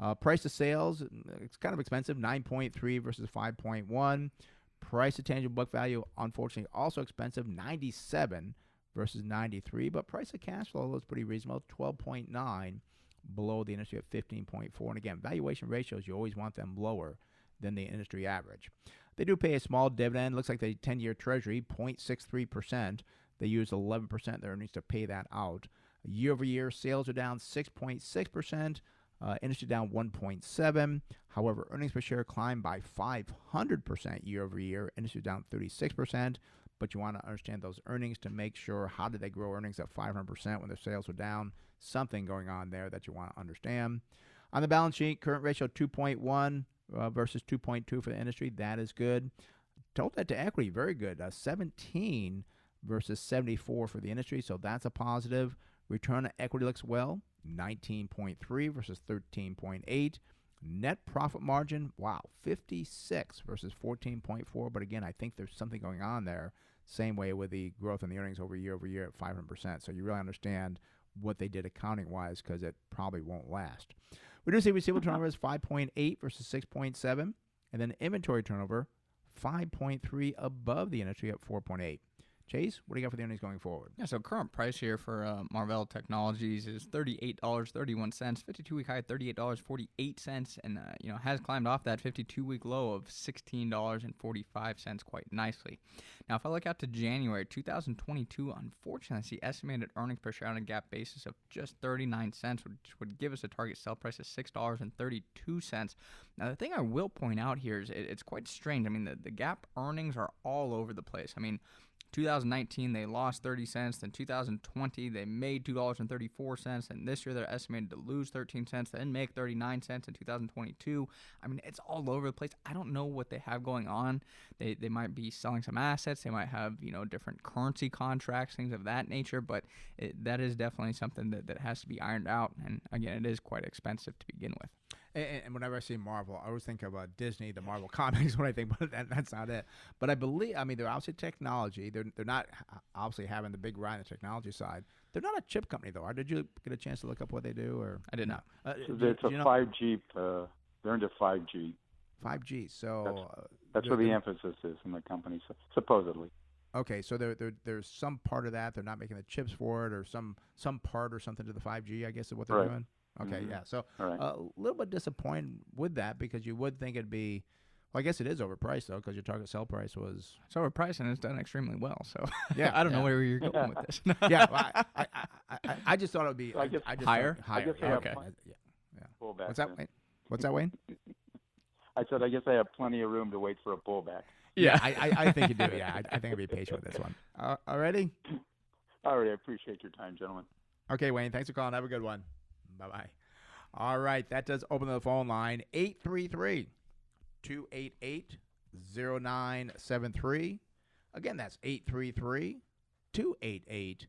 Speaker 5: Uh, price to sales, it's kind of expensive, 9.3 versus 5.1. Price to tangible book value, unfortunately, also expensive, 97 versus 93, but price to cash flow is pretty reasonable, 12.9 below the industry at 15.4. And again, valuation ratios, you always want them lower than the industry average. They do pay a small dividend. Looks like the 10 year treasury, 0.63%. They use 11% of their earnings to pay that out. Year over year, sales are down 6.6%. Uh, industry down 1.7. However, earnings per share climbed by 500% year over year. Industry down 36%. But you want to understand those earnings to make sure how did they grow earnings at 500% when their sales were down. Something going on there that you want to understand. On the balance sheet, current ratio 2.1 uh, versus 2.2 for the industry. That is good. Told that to equity, very good. Uh, 17 versus 74 for the industry, so that's a positive. Return on equity looks well, 19.3 versus 13.8. Net profit margin, wow, 56 versus 14.4. But again, I think there's something going on there. Same way with the growth in the earnings over year over year at 500%. So you really understand what they did accounting wise because it probably won't last. We do see receivable turnover is 5.8 versus 6.7. And then inventory turnover, 5.3 above the industry at 4.8. Chase, what do you got for the earnings going forward?
Speaker 6: Yeah, so current price here for uh, Marvell Technologies is thirty-eight dollars thirty-one cents. Fifty-two week high thirty-eight dollars forty-eight cents, and uh, you know has climbed off that fifty-two week low of sixteen dollars and forty-five cents quite nicely. Now, if I look out to January 2022, unfortunately, I see estimated earnings per share on a GAAP basis of just 39 cents, which would give us a target sell price of $6.32. Now, the thing I will point out here is it, it's quite strange. I mean, the, the GAAP earnings are all over the place. I mean, 2019 they lost 30 cents. Then 2020 they made $2.34 and this year they're estimated to lose 13 cents then make 39 cents in 2022 i mean it's all over the place. I don't know what they have going on. They, they might be selling some assets. They might have you know different currency contracts things of that nature. But it, that is definitely something that, that has to be ironed out. And again it is quite expensive to begin with
Speaker 5: and, and, whenever I see Marvel, I always think of uh, Disney, the Marvel comics when I think, but that, that's not it. But I believe, I mean, they're obviously technology. They're they're not obviously having the big ride on the technology side. They're not a chip company though. Did you get a chance to look up what they do? Or
Speaker 6: I did not.
Speaker 9: Uh, it's a five G. Uh, they're into five G.
Speaker 5: Five G. So
Speaker 9: that's, uh, that's where the emphasis is in the company, supposedly.
Speaker 5: Okay, so there, there, there's some part of that they're not making the chips for it, or some some part or something to the 5G. I guess is what they're
Speaker 9: right.
Speaker 5: doing. Okay,
Speaker 9: mm-hmm.
Speaker 5: yeah. So
Speaker 9: a right.
Speaker 5: uh, little bit disappointed with that because you would think it'd be. Well, I guess it is overpriced though, because your target sell price was.
Speaker 6: It's overpriced and it's done extremely well. So
Speaker 5: yeah,
Speaker 6: I don't
Speaker 5: yeah.
Speaker 6: know where you're going with this.
Speaker 5: yeah, well, I, I, I, I, just thought it would be.
Speaker 9: I, guess
Speaker 5: I just
Speaker 6: higher.
Speaker 5: Higher.
Speaker 9: I guess
Speaker 5: yeah,
Speaker 9: okay.
Speaker 5: yeah, yeah.
Speaker 9: Pullback.
Speaker 5: What's that? Wayne? What's that, Wayne?
Speaker 9: I said I guess I have plenty of room to wait for a pullback.
Speaker 5: Yeah, I, I, I think you do. Yeah, I, I think I'd be patient with this one. Uh, already?
Speaker 9: All right, I appreciate your time, gentlemen.
Speaker 5: Okay, Wayne. Thanks for calling. Have a good one. Bye bye. All right, that does open the phone line 833 288 0973. Again, that's 833 288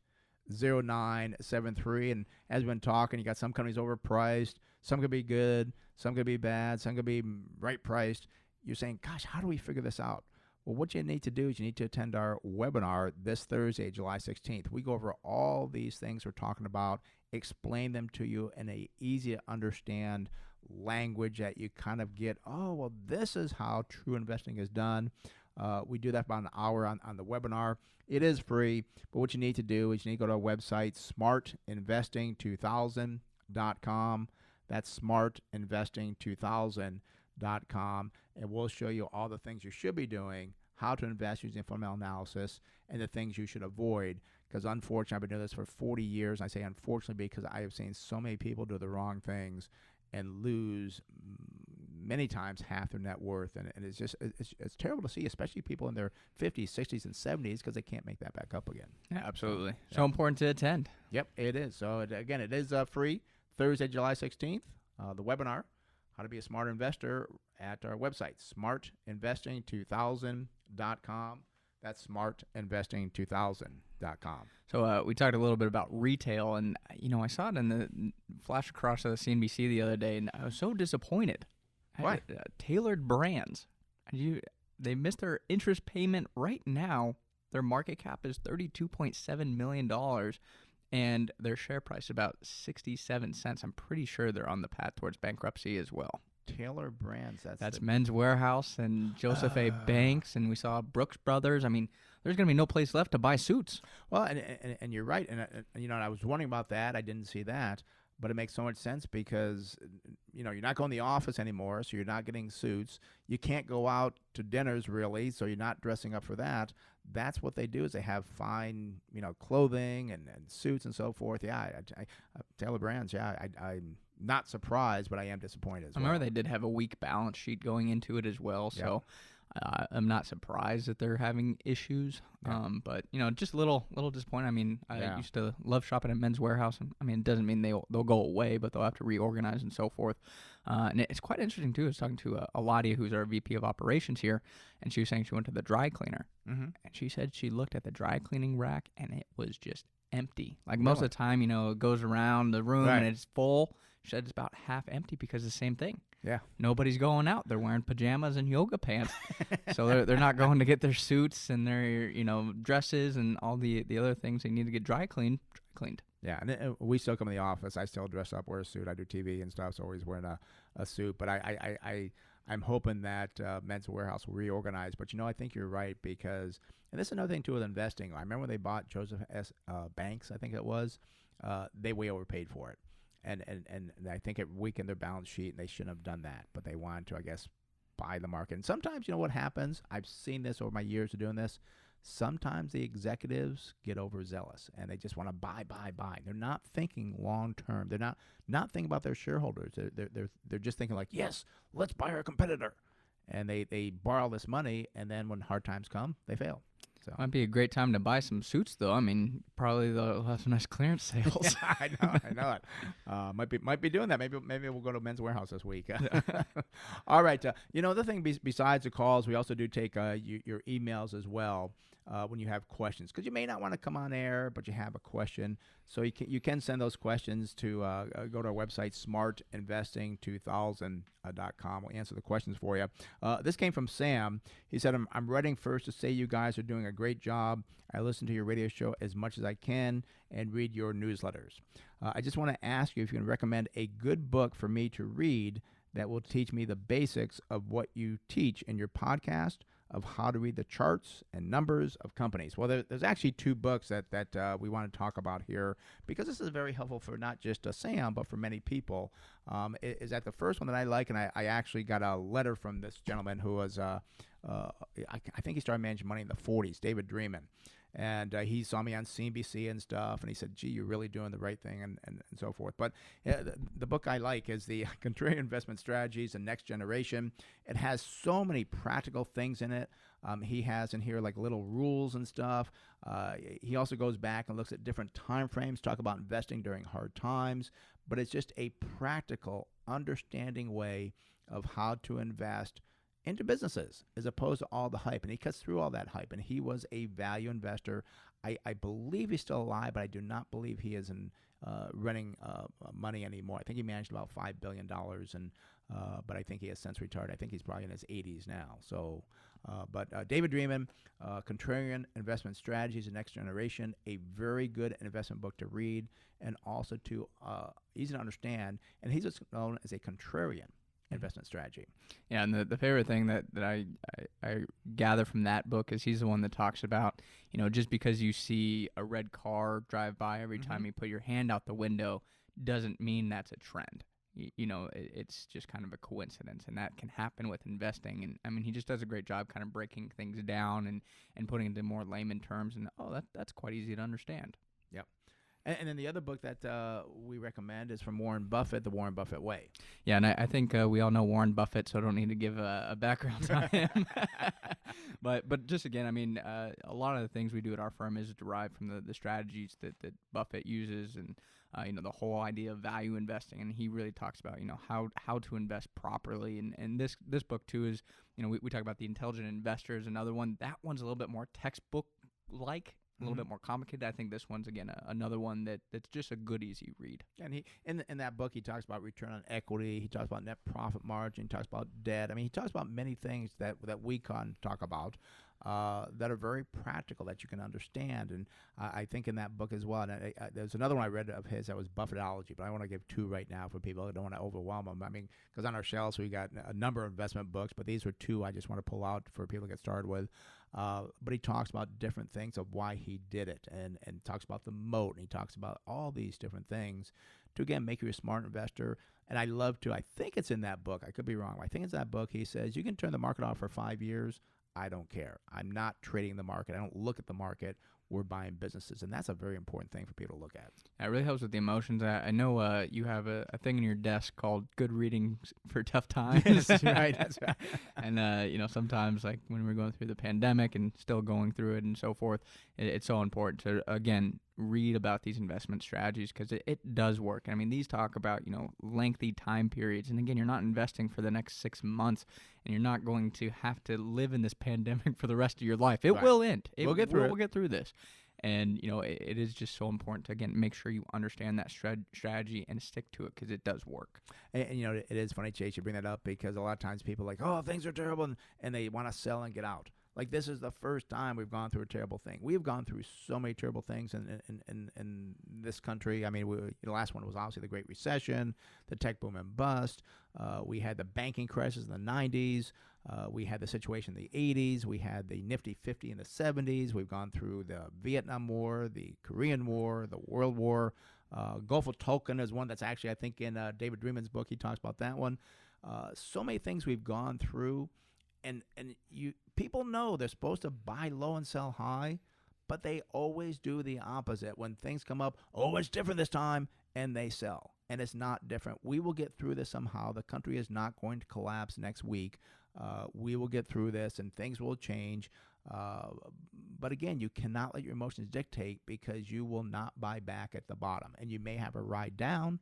Speaker 5: 0973. And as we've been talking, you got some companies overpriced, some could be good, some could be bad, some could be right priced. You're saying, gosh, how do we figure this out? Well, what you need to do is you need to attend our webinar this Thursday, July 16th. We go over all these things we're talking about, explain them to you in a easy to understand language that you kind of get, oh, well, this is how true investing is done. Uh, we do that about an hour on, on the webinar. It is free, but what you need to do is you need to go to our website, smartinvesting2000.com. That's smartinvesting2000.com, and we'll show you all the things you should be doing, how to invest using fundamental analysis, and the things you should avoid. Because unfortunately, I've been doing this for 40 years. I say unfortunately because I have seen so many people do the wrong things and lose many times half their net worth and, and it's just it's, it's terrible to see especially people in their 50s 60s and 70s because they can't make that back up again.
Speaker 6: Yeah absolutely. So, so important to attend.
Speaker 5: Yep it is. So it, again it is uh, free thursday july 16th uh, the webinar how to be a smart investor at our website smartinvesting2000.com that's smartinvesting2000.com.
Speaker 6: So uh, we talked a little bit about retail, and you know I saw it in the flash across the CNBC the other day, and I was so disappointed.
Speaker 5: Why?
Speaker 6: Uh, tailored brands. You, they missed their interest payment right now. Their market cap is thirty-two point seven million dollars, and their share price about sixty-seven cents. I'm pretty sure they're on the path towards bankruptcy as well.
Speaker 5: Tailored Brands. That's
Speaker 6: That's Men's Wearhouse and Joseph A.
Speaker 5: Ah.
Speaker 6: Banks, and we saw Brooks Brothers. I mean, there's going to be no place left to buy suits.
Speaker 5: Well, and, and, and you're right, and, uh, and you know, and I was wondering about that. I didn't see that, but it makes so much sense because you know you're not going to the office anymore, so you're not getting suits. You can't go out to dinners really, so you're not dressing up for that. That's what they do is they have fine, you know, clothing and, and suits and so forth. Yeah, I, I, uh, Tailored Brands. Yeah, I, I'm not surprised, but I am disappointed. As
Speaker 6: I remember
Speaker 5: well.
Speaker 6: they did have a weak balance sheet going into it as well, so uh, I'm not surprised that they're having issues.
Speaker 5: Yeah.
Speaker 6: Um, but you know, just a little little disappointed. I mean, I
Speaker 5: Yeah.
Speaker 6: used to love shopping at Men's Wearhouse, and I mean, it doesn't mean they'll they'll go away, but they'll have to reorganize and so forth. Uh, and it's quite interesting too. I was talking to uh, Eladia, who's our VP of operations here, and she was saying she went to the dry cleaner,
Speaker 5: Mhm.
Speaker 6: and she said she looked at the dry cleaning rack and it was just empty. Like most
Speaker 5: Really?
Speaker 6: of the time, you know, it goes around the room
Speaker 5: Right.
Speaker 6: and it's full. She said it's about half empty because of the same thing.
Speaker 5: Yeah.
Speaker 6: Nobody's going out. They're wearing pajamas and yoga pants. so they're they're not going to get their suits and their you know dresses and all the the other things they need to get dry cleaned dry cleaned.
Speaker 5: Yeah, and uh, we still come in the office. I still dress up, wear a suit. I do TV and stuff, so always wearing a, a suit. But I, I, I, I I'm hoping that uh, Men's Wearhouse will reorganize. But you know, I think you're right because, and this is another thing too with investing. I remember when they bought Joseph S. Uh, Banks, I think it was. Uh, they way overpaid for it, and, and and I think it weakened their balance sheet, and they shouldn't have done that. But they wanted to, I guess, buy the market. And sometimes, you know what happens? I've seen this over my years of doing this. Sometimes the executives get overzealous and they just want to buy, buy, buy. They're not thinking long term. They're not not thinking about their shareholders. They're they're they're, they're just thinking like, yes, let's buy our competitor, and they they borrow this money, and then when hard times come, they fail. So
Speaker 6: Might be a great time to buy some suits though. I mean, probably they'll have some nice clearance sales.
Speaker 5: Yeah, I know, I know it. Uh, might be might be doing that. Maybe maybe we'll go to Men's Wearhouse this week. All right. Uh, you know, the thing be- besides the calls, we also do take uh, you, your emails as well uh, when you have questions because you may not want to come on air, but you have a question. So you can you can send those questions to uh, uh, go to our website smartinvesting2000.com. We'll answer the questions for you. Uh, this came from Sam. He said, I'm, I'm writing first to say you guys are doing a great job. I listen to your radio show as much as I can and read your newsletters. Uh, I just want to ask you if you can recommend a good book for me to read that will teach me the basics of what you teach in your podcast of how to read the charts and numbers of companies. Well, there, there's actually two books that that uh, we want to talk about here because this is very helpful for not just Sam but for many people. Um, is that the first one that I like, and I, I actually got a letter from this gentleman who was uh, uh, I, I think he started managing money in the 40s, David Dreman. And uh, he saw me on CNBC and stuff, and he said, "Gee, you're really doing the right thing," and, and, and so forth. But uh, the, the book I like is the Contrarian Investment Strategies and Next Generation. It has so many practical things in it. Um, he has in here like little rules and stuff. Uh, he also goes back and looks at different time frames, talk about investing during hard times. But it's just a practical, understanding way of how to invest into businesses as opposed to all the hype. And he cuts through all that hype. And he was a value investor. I, I believe he's still alive, but I do not believe he is in uh, running uh, money anymore. I think he managed about five billion dollars, and uh, but I think he has since retired. I think he's probably in his 80s now. So, uh, but uh, David Dreman, uh, Contrarian Investment Strategies and Next Generation, a very good investment book to read, and also to uh, easy to understand. And he's just known as a contrarian Mm-hmm. investment strategy.
Speaker 6: Yeah, and the, the favorite thing that, that I, I, I gather from that book is he's the one that talks about, you know, just because you see a red car drive by every mm-hmm. time you put your hand out the window doesn't mean that's a trend. Y- You know, it, it's just kind of a coincidence, and that can happen with investing. And I mean, he just does a great job kind of breaking things down and, and putting it into more layman terms. And oh, that that's quite easy to understand.
Speaker 5: And, and then the other book that uh, we recommend is from Warren Buffett, The Warren Buffett Way.
Speaker 6: Yeah, and I, I think uh, we all know Warren Buffett, so I don't need to give a, a background on him. but but just again, I mean, uh, a lot of the things we do at our firm is derived from the, the strategies that, that Buffett uses, and uh, you know the whole idea of value investing. And he really talks about you know how how to invest properly. And and this this book too is you know we, we talk about the intelligent investor is Another one that one's a little bit more textbook like. A little
Speaker 5: Mhm.
Speaker 6: bit more complicated. I think this one's again a, another one that, that's just a good easy read.
Speaker 5: And he in in that book he talks about return on equity. He talks about net profit margin. He talks about debt. I mean, he talks about many things that that we can talk about. uh, that are very practical that you can understand. And I, I think in that book as well, and I, I, there's another one I read of his that was Buffettology, but I want to give two right now for people. I don't want to overwhelm them. I mean, because on our shelves we got a number of investment books, but these are two I just want to pull out for people to get started with. Uh, but he talks about different things of why he did it, and and talks about the moat, and he talks about all these different things to again make you a smart investor. And I love to. I think it's in that book. I could be wrong. I think it's that book. He says you can turn the market off for five years. I don't care. I'm not trading the market. I don't look at the market. We're buying businesses, and that's a very important thing for people to look at.
Speaker 6: That really helps with the emotions. I, I know uh, you have a, a thing in your desk called "Good Reading for Tough Times."
Speaker 5: that's right. That's right.
Speaker 6: and uh, you know, sometimes like when we're going through the pandemic and still going through it and so forth, it, it's so important to again read about these investment strategies because it, it does work. I mean, these talk about you know lengthy time periods, and again, you're not investing for the next six months, and you're not going to have to live in this pandemic for the rest of your life. It
Speaker 5: Right.
Speaker 6: will end. It,
Speaker 5: We'll get through
Speaker 6: We'll
Speaker 5: it.
Speaker 6: get through this. And you know it, it is just so important to again make sure you understand that strat- strategy and stick to it because it does work.
Speaker 5: And, and, you know, it is funny, Chase, you bring that up because a lot of times people are like, oh, things are terrible, and, and they want to sell and get out. Like this is the first time we've gone through a terrible thing. We've gone through so many terrible things in in, in, in this country. I mean, we, the last one was obviously the Great Recession, the tech boom and bust. Uh, we had the banking crisis in the 90s. Uh, we had the situation in the 80s. We had the Nifty 50 in the 70s. We've gone through the Vietnam War, the Korean War, the World War. Uh, Gulf of Tonkin is one that's actually, I think, in uh, David Dreman's book. He talks about that one. Uh, so many things we've gone through, and and you people know they're supposed to buy low and sell high, but they always do the opposite. When things come up, oh, it's different this time, and they sell, and it's not different. We will get through this somehow. The country is not going to collapse next week. Uh, we will get through this, and things will change. Uh, but again, you cannot let your emotions dictate because you will not buy back at the bottom, and you may have a ride down,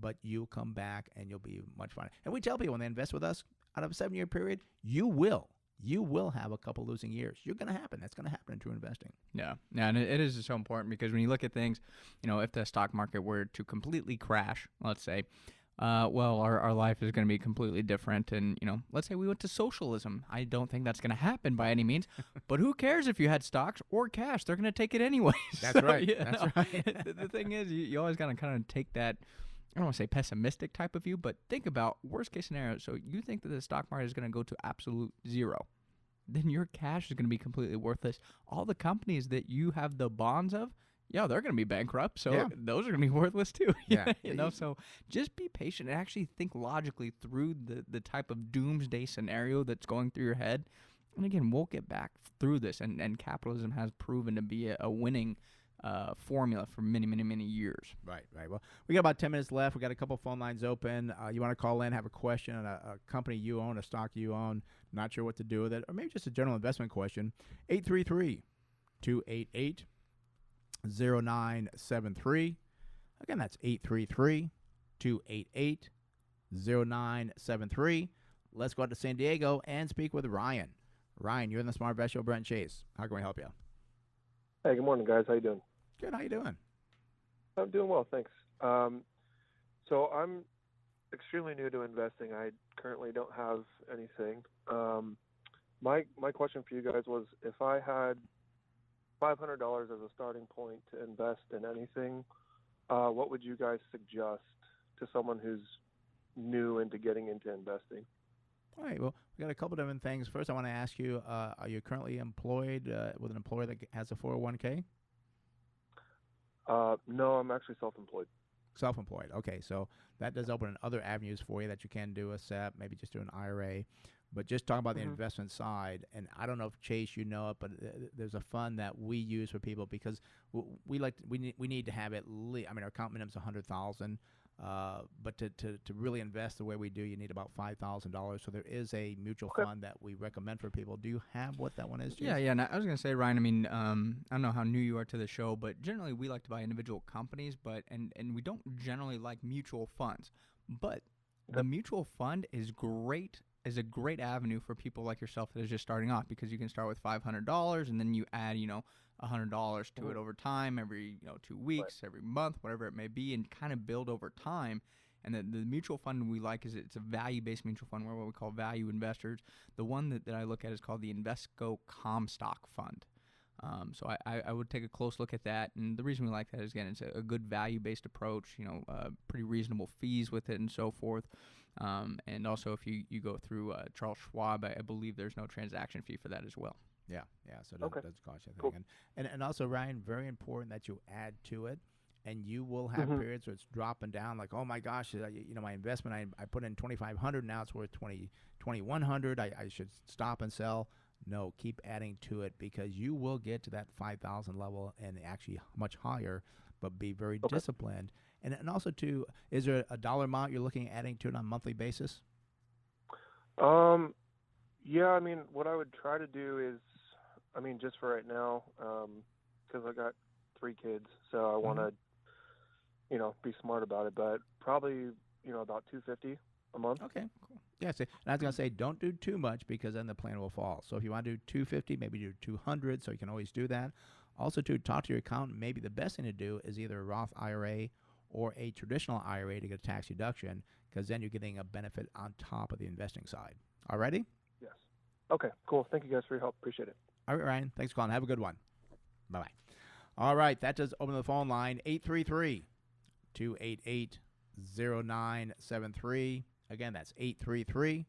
Speaker 5: but you'll come back and you'll be much fun. And we tell people when they invest with us out of a seven-year period, you will, you will have a couple losing years. You're going to happen. That's going to happen in true investing.
Speaker 6: Yeah, yeah, and it, is so important because when you look at things, you know, if the stock market were to completely crash, let's say, uh, well, our, our life is going to be completely different. And, you know, let's say we went to socialism. I don't think that's going to happen by any means. but who cares if you had stocks or cash? They're going to take it anyways.
Speaker 5: That's
Speaker 6: So,
Speaker 5: right. That's
Speaker 6: know,
Speaker 5: right.
Speaker 6: the, the thing is, you, you always got to kind of take that. I don't want to say pessimistic type of view, but think about worst case scenario. So you think that the stock market is going to go to absolute zero then your cash is going to be completely worthless. All the companies that you have the bonds of, yeah, they're going to be bankrupt. So
Speaker 5: Yeah.
Speaker 6: those are going to be worthless too.
Speaker 5: Yeah.
Speaker 6: you know. So just be patient and actually think logically through the the type of doomsday scenario that's going through your head. And again, we'll get back through this. And and capitalism has proven to be a, a winning uh, formula for many, many, many years.
Speaker 5: Right, right. Well, we got about 10 minutes left. We got a couple phone lines open. Uh, you want to call in, have a question on a, a company you own, a stock you own, not sure what to do with it, or maybe just a general investment question. 833 288 0973. Again, that's 833 288 0973. Let's go out to San Diego and speak with Ryan. Ryan, you're in the Smart Invest Show, Brent Chase. How can we help you?
Speaker 10: Hey, good morning, guys. How you doing?
Speaker 5: Good. How you doing?
Speaker 10: I'm doing well, thanks. Um, so I'm extremely new to investing. I currently don't have anything. Um, my my question for you guys was if I had five hundred dollars as a starting point to invest in anything, uh, what would you guys suggest to someone who's new into getting into investing?
Speaker 5: All right. Well, we got a couple different things. First, I want to ask you: uh, Are you currently employed uh, with an employer that has a 401k?
Speaker 10: Uh, no, I'm actually self-employed.
Speaker 5: Self-employed. Okay, so that does open other avenues for you that you can do a SEP, maybe just do an IRA. But just talking about the
Speaker 10: Mhm.
Speaker 5: investment side, and I don't know if Chase, you know it, but uh, there's a fund that we use for people because we like to, we need we need to have at least. I mean, our account minimum is a hundred thousand. Uh, but to, to, to really invest the way we do, you need about five thousand dollars. So there is a mutual
Speaker 10: Okay.
Speaker 5: fund that we recommend for people. Do you have what that one is? Chase?
Speaker 6: Yeah, yeah. And I was gonna say, Ryan. I mean, um, I don't know how new you are to the show, but generally we like to buy individual companies, but and and we don't generally like mutual funds. But the mutual fund is great. Is a great avenue for people like yourself that is just starting off because you can start with five hundred dollars and then you add, you know, hundred dollars to it over time, every you know two weeks, every month, whatever it may be, and kind of build over time. And the, the mutual fund we like is it's a value based mutual fund. We're what we call value investors. The one that, that I look at is called the Invesco Comstock Fund. Um, so I, I, I, would take a close look at that. And the reason we like that is again, it's a, a good value based approach. You know, uh, pretty reasonable fees with it and so forth. Um, and also, if you, you go through uh, Charles Schwab, I, I, believe there's no transaction fee for that as well.
Speaker 5: Yeah, yeah. So that,
Speaker 10: okay.
Speaker 5: that's cost
Speaker 10: cool.
Speaker 5: and, and and also Ryan, very important that you add to it. And you will have
Speaker 10: mm-hmm.
Speaker 5: periods where it's dropping down, like, oh my gosh, you know, my investment, I, I put in 2500 now it's worth 20, 2100 I, I should stop and sell no, keep adding to it because you will get to that 5,000 level and actually much higher, but be very
Speaker 10: okay.
Speaker 5: disciplined. And, and also, too, is there a dollar amount you're looking at adding to it on a monthly basis?
Speaker 10: Um, yeah, I mean, what I would try to do is, I mean, just for right now, because um, I got three kids, so I want to, mm-hmm. you know, be smart about it. But probably, you know, about 250 a month.
Speaker 5: Okay, cool. Yeah, and I was gonna say don't do too much because then the plan will fall. So if you want to do 250, maybe do 200. So you can always do that. Also, to talk to your accountant, maybe the best thing to do is either a Roth IRA or a traditional IRA to get a tax deduction because then you're getting a benefit on top of the investing side. Alrighty?
Speaker 10: Yes. Okay, cool. Thank you guys for your help. Appreciate it.
Speaker 5: All right, Ryan. Thanks for calling. Have a good one. Bye bye. All right, that does open the phone line 833 288 0973. Again, that's 833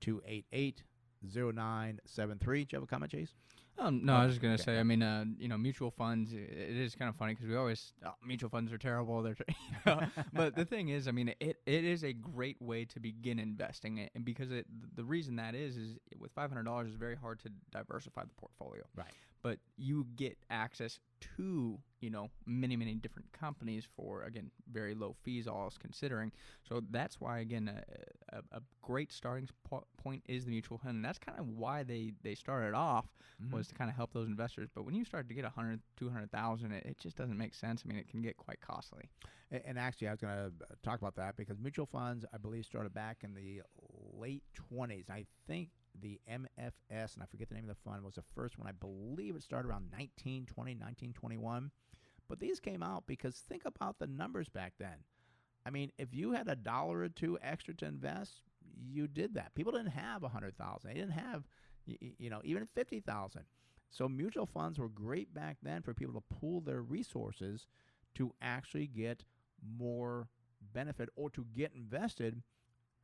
Speaker 5: 288 0973. Do you have a comment, Chase?
Speaker 6: Um, no, I was just gonna okay. say. I mean, uh, you know, mutual funds. It is kind of funny because we always oh, mutual funds are terrible. They're, you know? but the thing is, I mean, it, it is a great way to begin investing, and because it, the reason that is is with five hundred dollars, it's very hard to diversify the portfolio.
Speaker 5: Right
Speaker 6: but you get access to you know many many different companies for again very low fees all else considering. So that's why again a, a, a great starting po- point is the mutual fund. And that's kind of why they they started off mm-hmm. was to kind of help those investors. But when you start to get 100 200000 it, it just doesn't make sense. I mean it can get quite costly.
Speaker 5: And, and actually i was going to uh, talk about that because mutual funds i believe started back in the late 20s i think the MFS, and I forget the name of the fund, was the first one. I believe it started around 1920, 1921. But these came out because think about the numbers back then. I mean, if you had a dollar or two extra to invest, you did that. People didn't have a hundred thousand. They didn't have, you know, even fifty thousand. So mutual funds were great back then for people to pool their resources to actually get more benefit or to get invested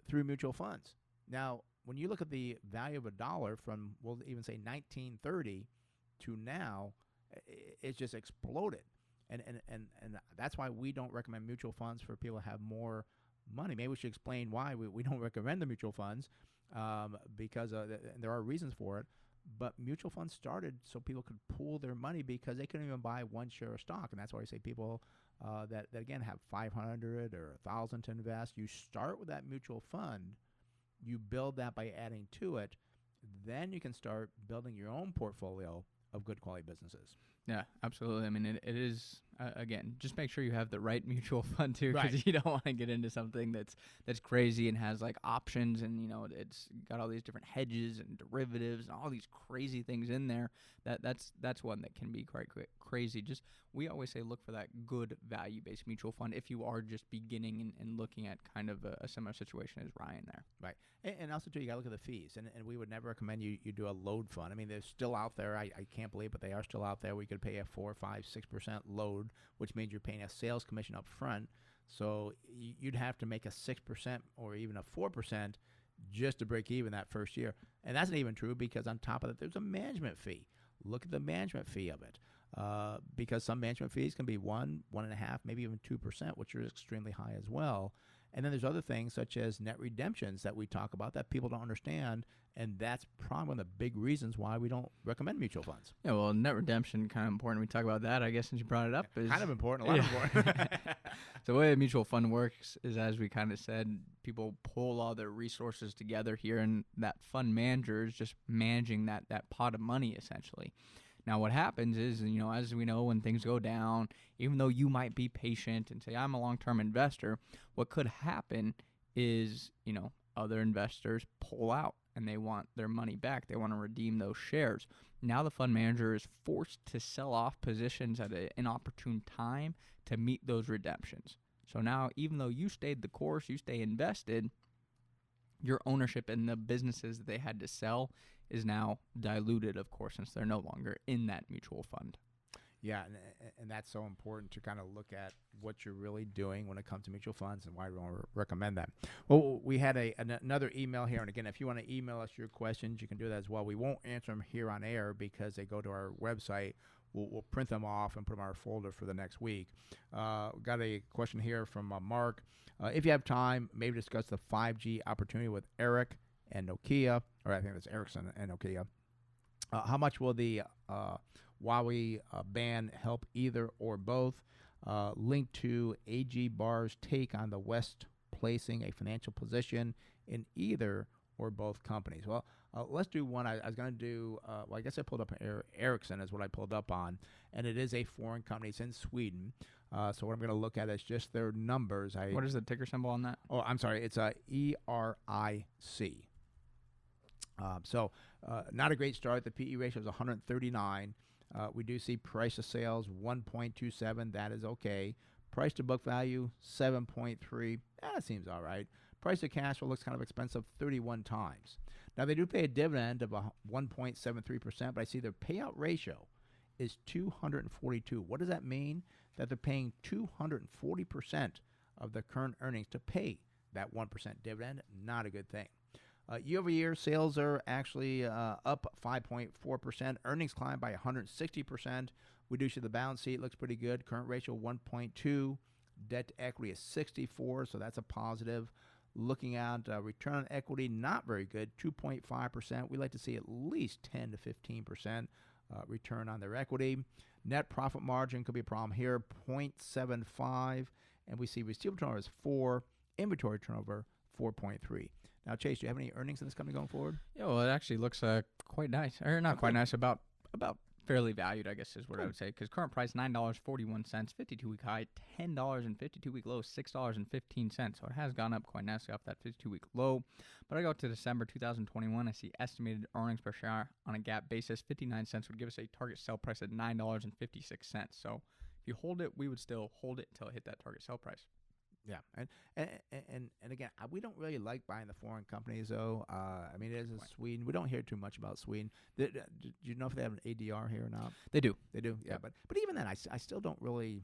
Speaker 5: through mutual funds. Now, when you look at the value of a dollar from, we'll even say 1930 to now, it's just exploded. And, and, and, and that's why we don't recommend mutual funds for people to have more money. Maybe we should explain why we, we don't recommend the mutual funds um, because uh, th- there are reasons for it. But mutual funds started so people could pool their money because they couldn't even buy one share of stock. And that's why I say people uh, that, that, again, have 500 or 1,000 to invest, you start with that mutual fund – you build that by adding to it. Then you can start building your own portfolio of good quality businesses.
Speaker 6: Yeah, absolutely. I mean, it, it is uh, again, just make sure you have the right mutual fund too, because
Speaker 5: right.
Speaker 6: you don't want to get into something that's that's crazy and has like options and you know it's got all these different hedges and derivatives and all these crazy things in there. That that's that's one that can be quite crazy. Just we always say look for that good value based mutual fund if you are just beginning and, and looking at kind of a, a, similar situation as Ryan there.
Speaker 5: Right, and, and also too, you got to look at the fees, and, and we would never recommend you you do a load fund. I mean, they're still out there. I, I can't believe, but they are still out there. We could pay a four, five, six percent load, which means you're paying a sales commission up front. So you'd have to make a six percent or even a four percent just to break even that first year. And that's not even true because on top of that, there's a management fee. Look at the management fee of it. Uh, because some management fees can be one, one and a half, maybe even two percent, which are extremely high as well. And then there's other things such as net redemptions that we talk about that people don't understand, and that's probably one of the big reasons why we don't recommend mutual funds.
Speaker 6: Yeah, well, net redemption kind of important. We talk about that, I guess, since you brought it up. Is,
Speaker 5: kind of important, a lot yeah. important.
Speaker 6: the way a mutual fund works is, as we kind of said, people pull all their resources together here, and that fund manager is just managing that that pot of money essentially. Now, what happens is, you know, as we know, when things go down, even though you might be patient and say, I'm a long term investor, what could happen is, you know, other investors pull out and they want their money back. They want to redeem those shares. Now the fund manager is forced to sell off positions at an inopportune time to meet those redemptions. So now, even though you stayed the course, you stay invested, your ownership in the businesses that they had to sell is now diluted, of course, since they're no longer in that mutual fund.
Speaker 5: Yeah, and, and that's so important to kind of look at what you're really doing when it comes to mutual funds and why we want to recommend that. Well, we had a an, another email here, and again, if you want to email us your questions, you can do that as well. We won't answer them here on air because they go to our website. We'll, we'll print them off and put them in our folder for the next week. Uh, got a question here from uh, Mark. Uh, if you have time, maybe discuss the 5G opportunity with Eric and Nokia, or I think that's Ericsson and Nokia. Uh, how much will the uh, Huawei uh, ban help either or both? Uh, link to AG Barr's take on the West placing a financial position in either or both companies. Well, uh, let's do one. I, I was going to do, uh, well, I guess I pulled up er- Ericsson is what I pulled up on, and it is a foreign company. It's in Sweden. Uh, so what I'm going to look at is just their numbers. I,
Speaker 6: What is the ticker symbol on that?
Speaker 5: Oh, I'm sorry. It's a E R I C. Um, so uh, not a great start. The PE ratio is 139. Uh, we do see price to sales 1.27. That is okay. Price to book value 7.3. That seems all right. Price to cash flow looks kind of expensive 31 times. Now they do pay a dividend of a 1.73%, but I see their payout ratio is 242. What does that mean? That they're paying 240% of their current earnings to pay that 1% dividend. Not a good thing. Uh, year over year, sales are actually uh, up 5.4%. Earnings climbed by 160%. We do see the balance sheet looks pretty good. Current ratio 1.2. Debt to equity is 64, so that's a positive. Looking at uh, return on equity, not very good, 2.5%. We like to see at least 10 to 15% uh, return on their equity. Net profit margin could be a problem here, 0.75. And we see receivable turnover is 4, inventory turnover 4.3. Now, Chase, do you have any earnings in this company going forward?
Speaker 6: Yeah, well, it actually looks uh, quite nice, or not quite nice. About about fairly valued, I guess is what I would say. Because current price nine dollars forty one cents, fifty two week high, ten dollars and fifty two week low, six dollars and fifteen cents. So it has gone up quite nicely off that fifty two week low. But I go to December two thousand twenty one. I see estimated earnings per share on a GAAP basis, fifty nine cents would give us a target sell price at nine dollars and fifty six cents. So if you hold it, we would still hold it until it hit that target sell price.
Speaker 5: Yeah, and and and, and again, uh, we don't really like buying the foreign companies, though. Uh, I mean, it is in Sweden. We don't hear too much about Sweden. Uh, do you know if they have an ADR here or not?
Speaker 6: They do.
Speaker 5: They do. Yeah,
Speaker 6: Yep.
Speaker 5: but but even then, I, I still don't really.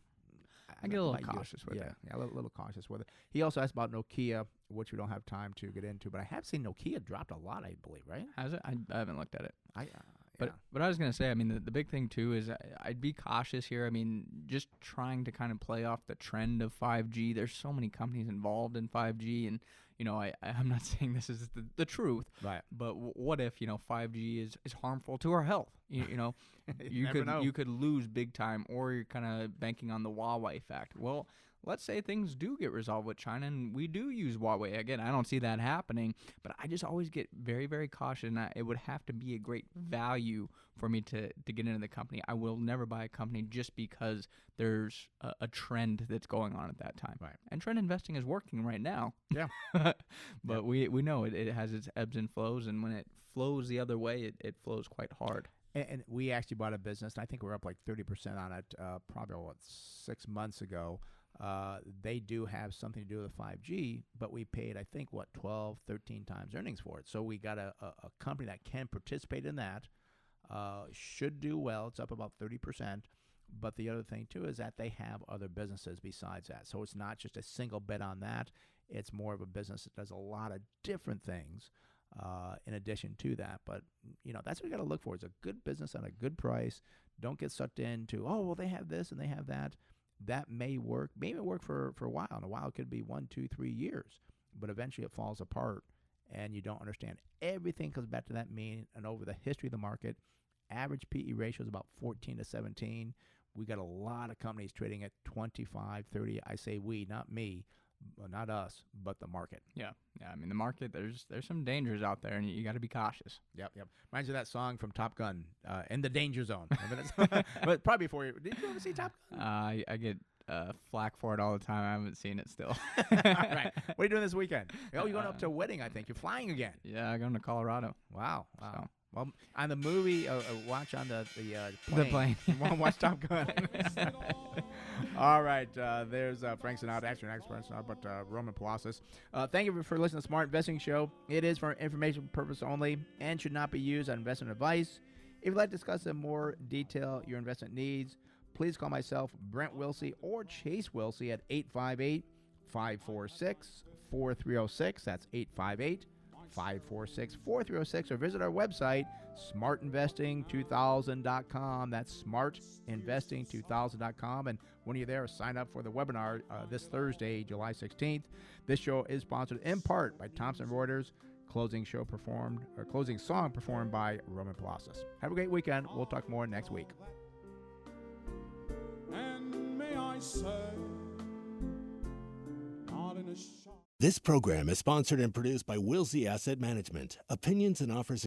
Speaker 6: I get a little cautious with
Speaker 5: yeah,
Speaker 6: it.
Speaker 5: Yeah, a little, little cautious with it. He also asked about Nokia, which we don't have time to get into, but I have seen Nokia dropped a lot. I believe, right?
Speaker 6: Has it? I, I haven't looked at it.
Speaker 5: I. Uh,
Speaker 6: But
Speaker 5: yeah.
Speaker 6: but I was gonna say, I mean, the, the big thing too is I, I'd be cautious here. I mean, just trying to kind of play off the trend of 5G. There's so many companies involved in 5G, and you know, I I'm not saying this is the, the truth,
Speaker 5: Right.
Speaker 6: but w- what if you know 5G is, is harmful to our health? You, you know, you
Speaker 5: never
Speaker 6: could
Speaker 5: know.
Speaker 6: you could lose big time, or you're kind of banking on the Huawei fact. Well. Let's say things do get resolved with China and we do use Huawei. Again, I don't see that happening, but I just always get very, very cautious. And I, it would have to be a great value for me to, to get into the company. I will never buy a company just because there's a, a trend that's going on at that time.
Speaker 5: Right.
Speaker 6: And trend investing is working right now.
Speaker 5: Yeah.
Speaker 6: but we, we know it, it has its ebbs and flows. And when it flows the other way, it, it flows quite hard.
Speaker 5: And, and we actually bought a business, and I think we're up like 30% on it uh, probably, what, six months ago. Uh, they do have something to do with the 5G, but we paid, I think, what, 12, 13 times earnings for it. So we got a, a, a company that can participate in that, uh, should do well. It's up about 30%. But the other thing, too, is that they have other businesses besides that. So it's not just a single bet on that. It's more of a business that does a lot of different things uh, in addition to that. But you know, that's what you got to look for: It's a good business at a good price. Don't get sucked into oh well, they have this and they have that. That may work, maybe it work for for a while. And a while it could be one, two, three years, but eventually it falls apart, and you don't understand. Everything comes back to that mean. And over the history of the market, average PE ratio is about 14 to 17. We got a lot of companies trading at 25, 30. I say we, not me, uh, not us, but the market.
Speaker 6: Yeah. Yeah. I mean, the market, there's there's some dangers out there, and you, you got to be cautious.
Speaker 5: Yep, yep. Reminds me of that song from Top Gun, uh, "In the Danger Zone." Remember that but probably before you did you ever see Top Gun?
Speaker 6: Uh, I, I get uh, flack for it all the time. I haven't seen it still.
Speaker 5: right. What are you doing this weekend? Oh, you're going up to a wedding. I think you're flying again.
Speaker 6: Yeah, I'm going to Colorado.
Speaker 5: Wow, wow.
Speaker 6: So.
Speaker 5: Well, on the movie, uh, uh, watch on the the uh,
Speaker 6: The
Speaker 5: plane.
Speaker 6: plane.
Speaker 5: Wanna watch Top Gun. All right, uh, there's uh, Frank Sinatra, actually not Frank Sinatra, but uh, Roman Palacios. Uh, thank you for listening to Smart Investing Show. It is for information purpose only and should not be used as investment advice. If you'd like to discuss in more detail your investment needs, please call myself, Brent Wilsey, or Chase Wilsey at 858 546 4306. That's 858 546 4306. Or visit our website, smartinvesting2000.com. That's smartinvesting2000.com. And when you're there, sign up for the webinar uh, this Thursday, July 16th. This show is sponsored in part by Thomson Reuters. Closing show performed, or closing song performed by Roman Palacios. Have a great weekend. We'll talk more next week.
Speaker 11: And may I say, not in a.
Speaker 3: This program is sponsored and produced by Wilsey Asset Management. Opinions and offers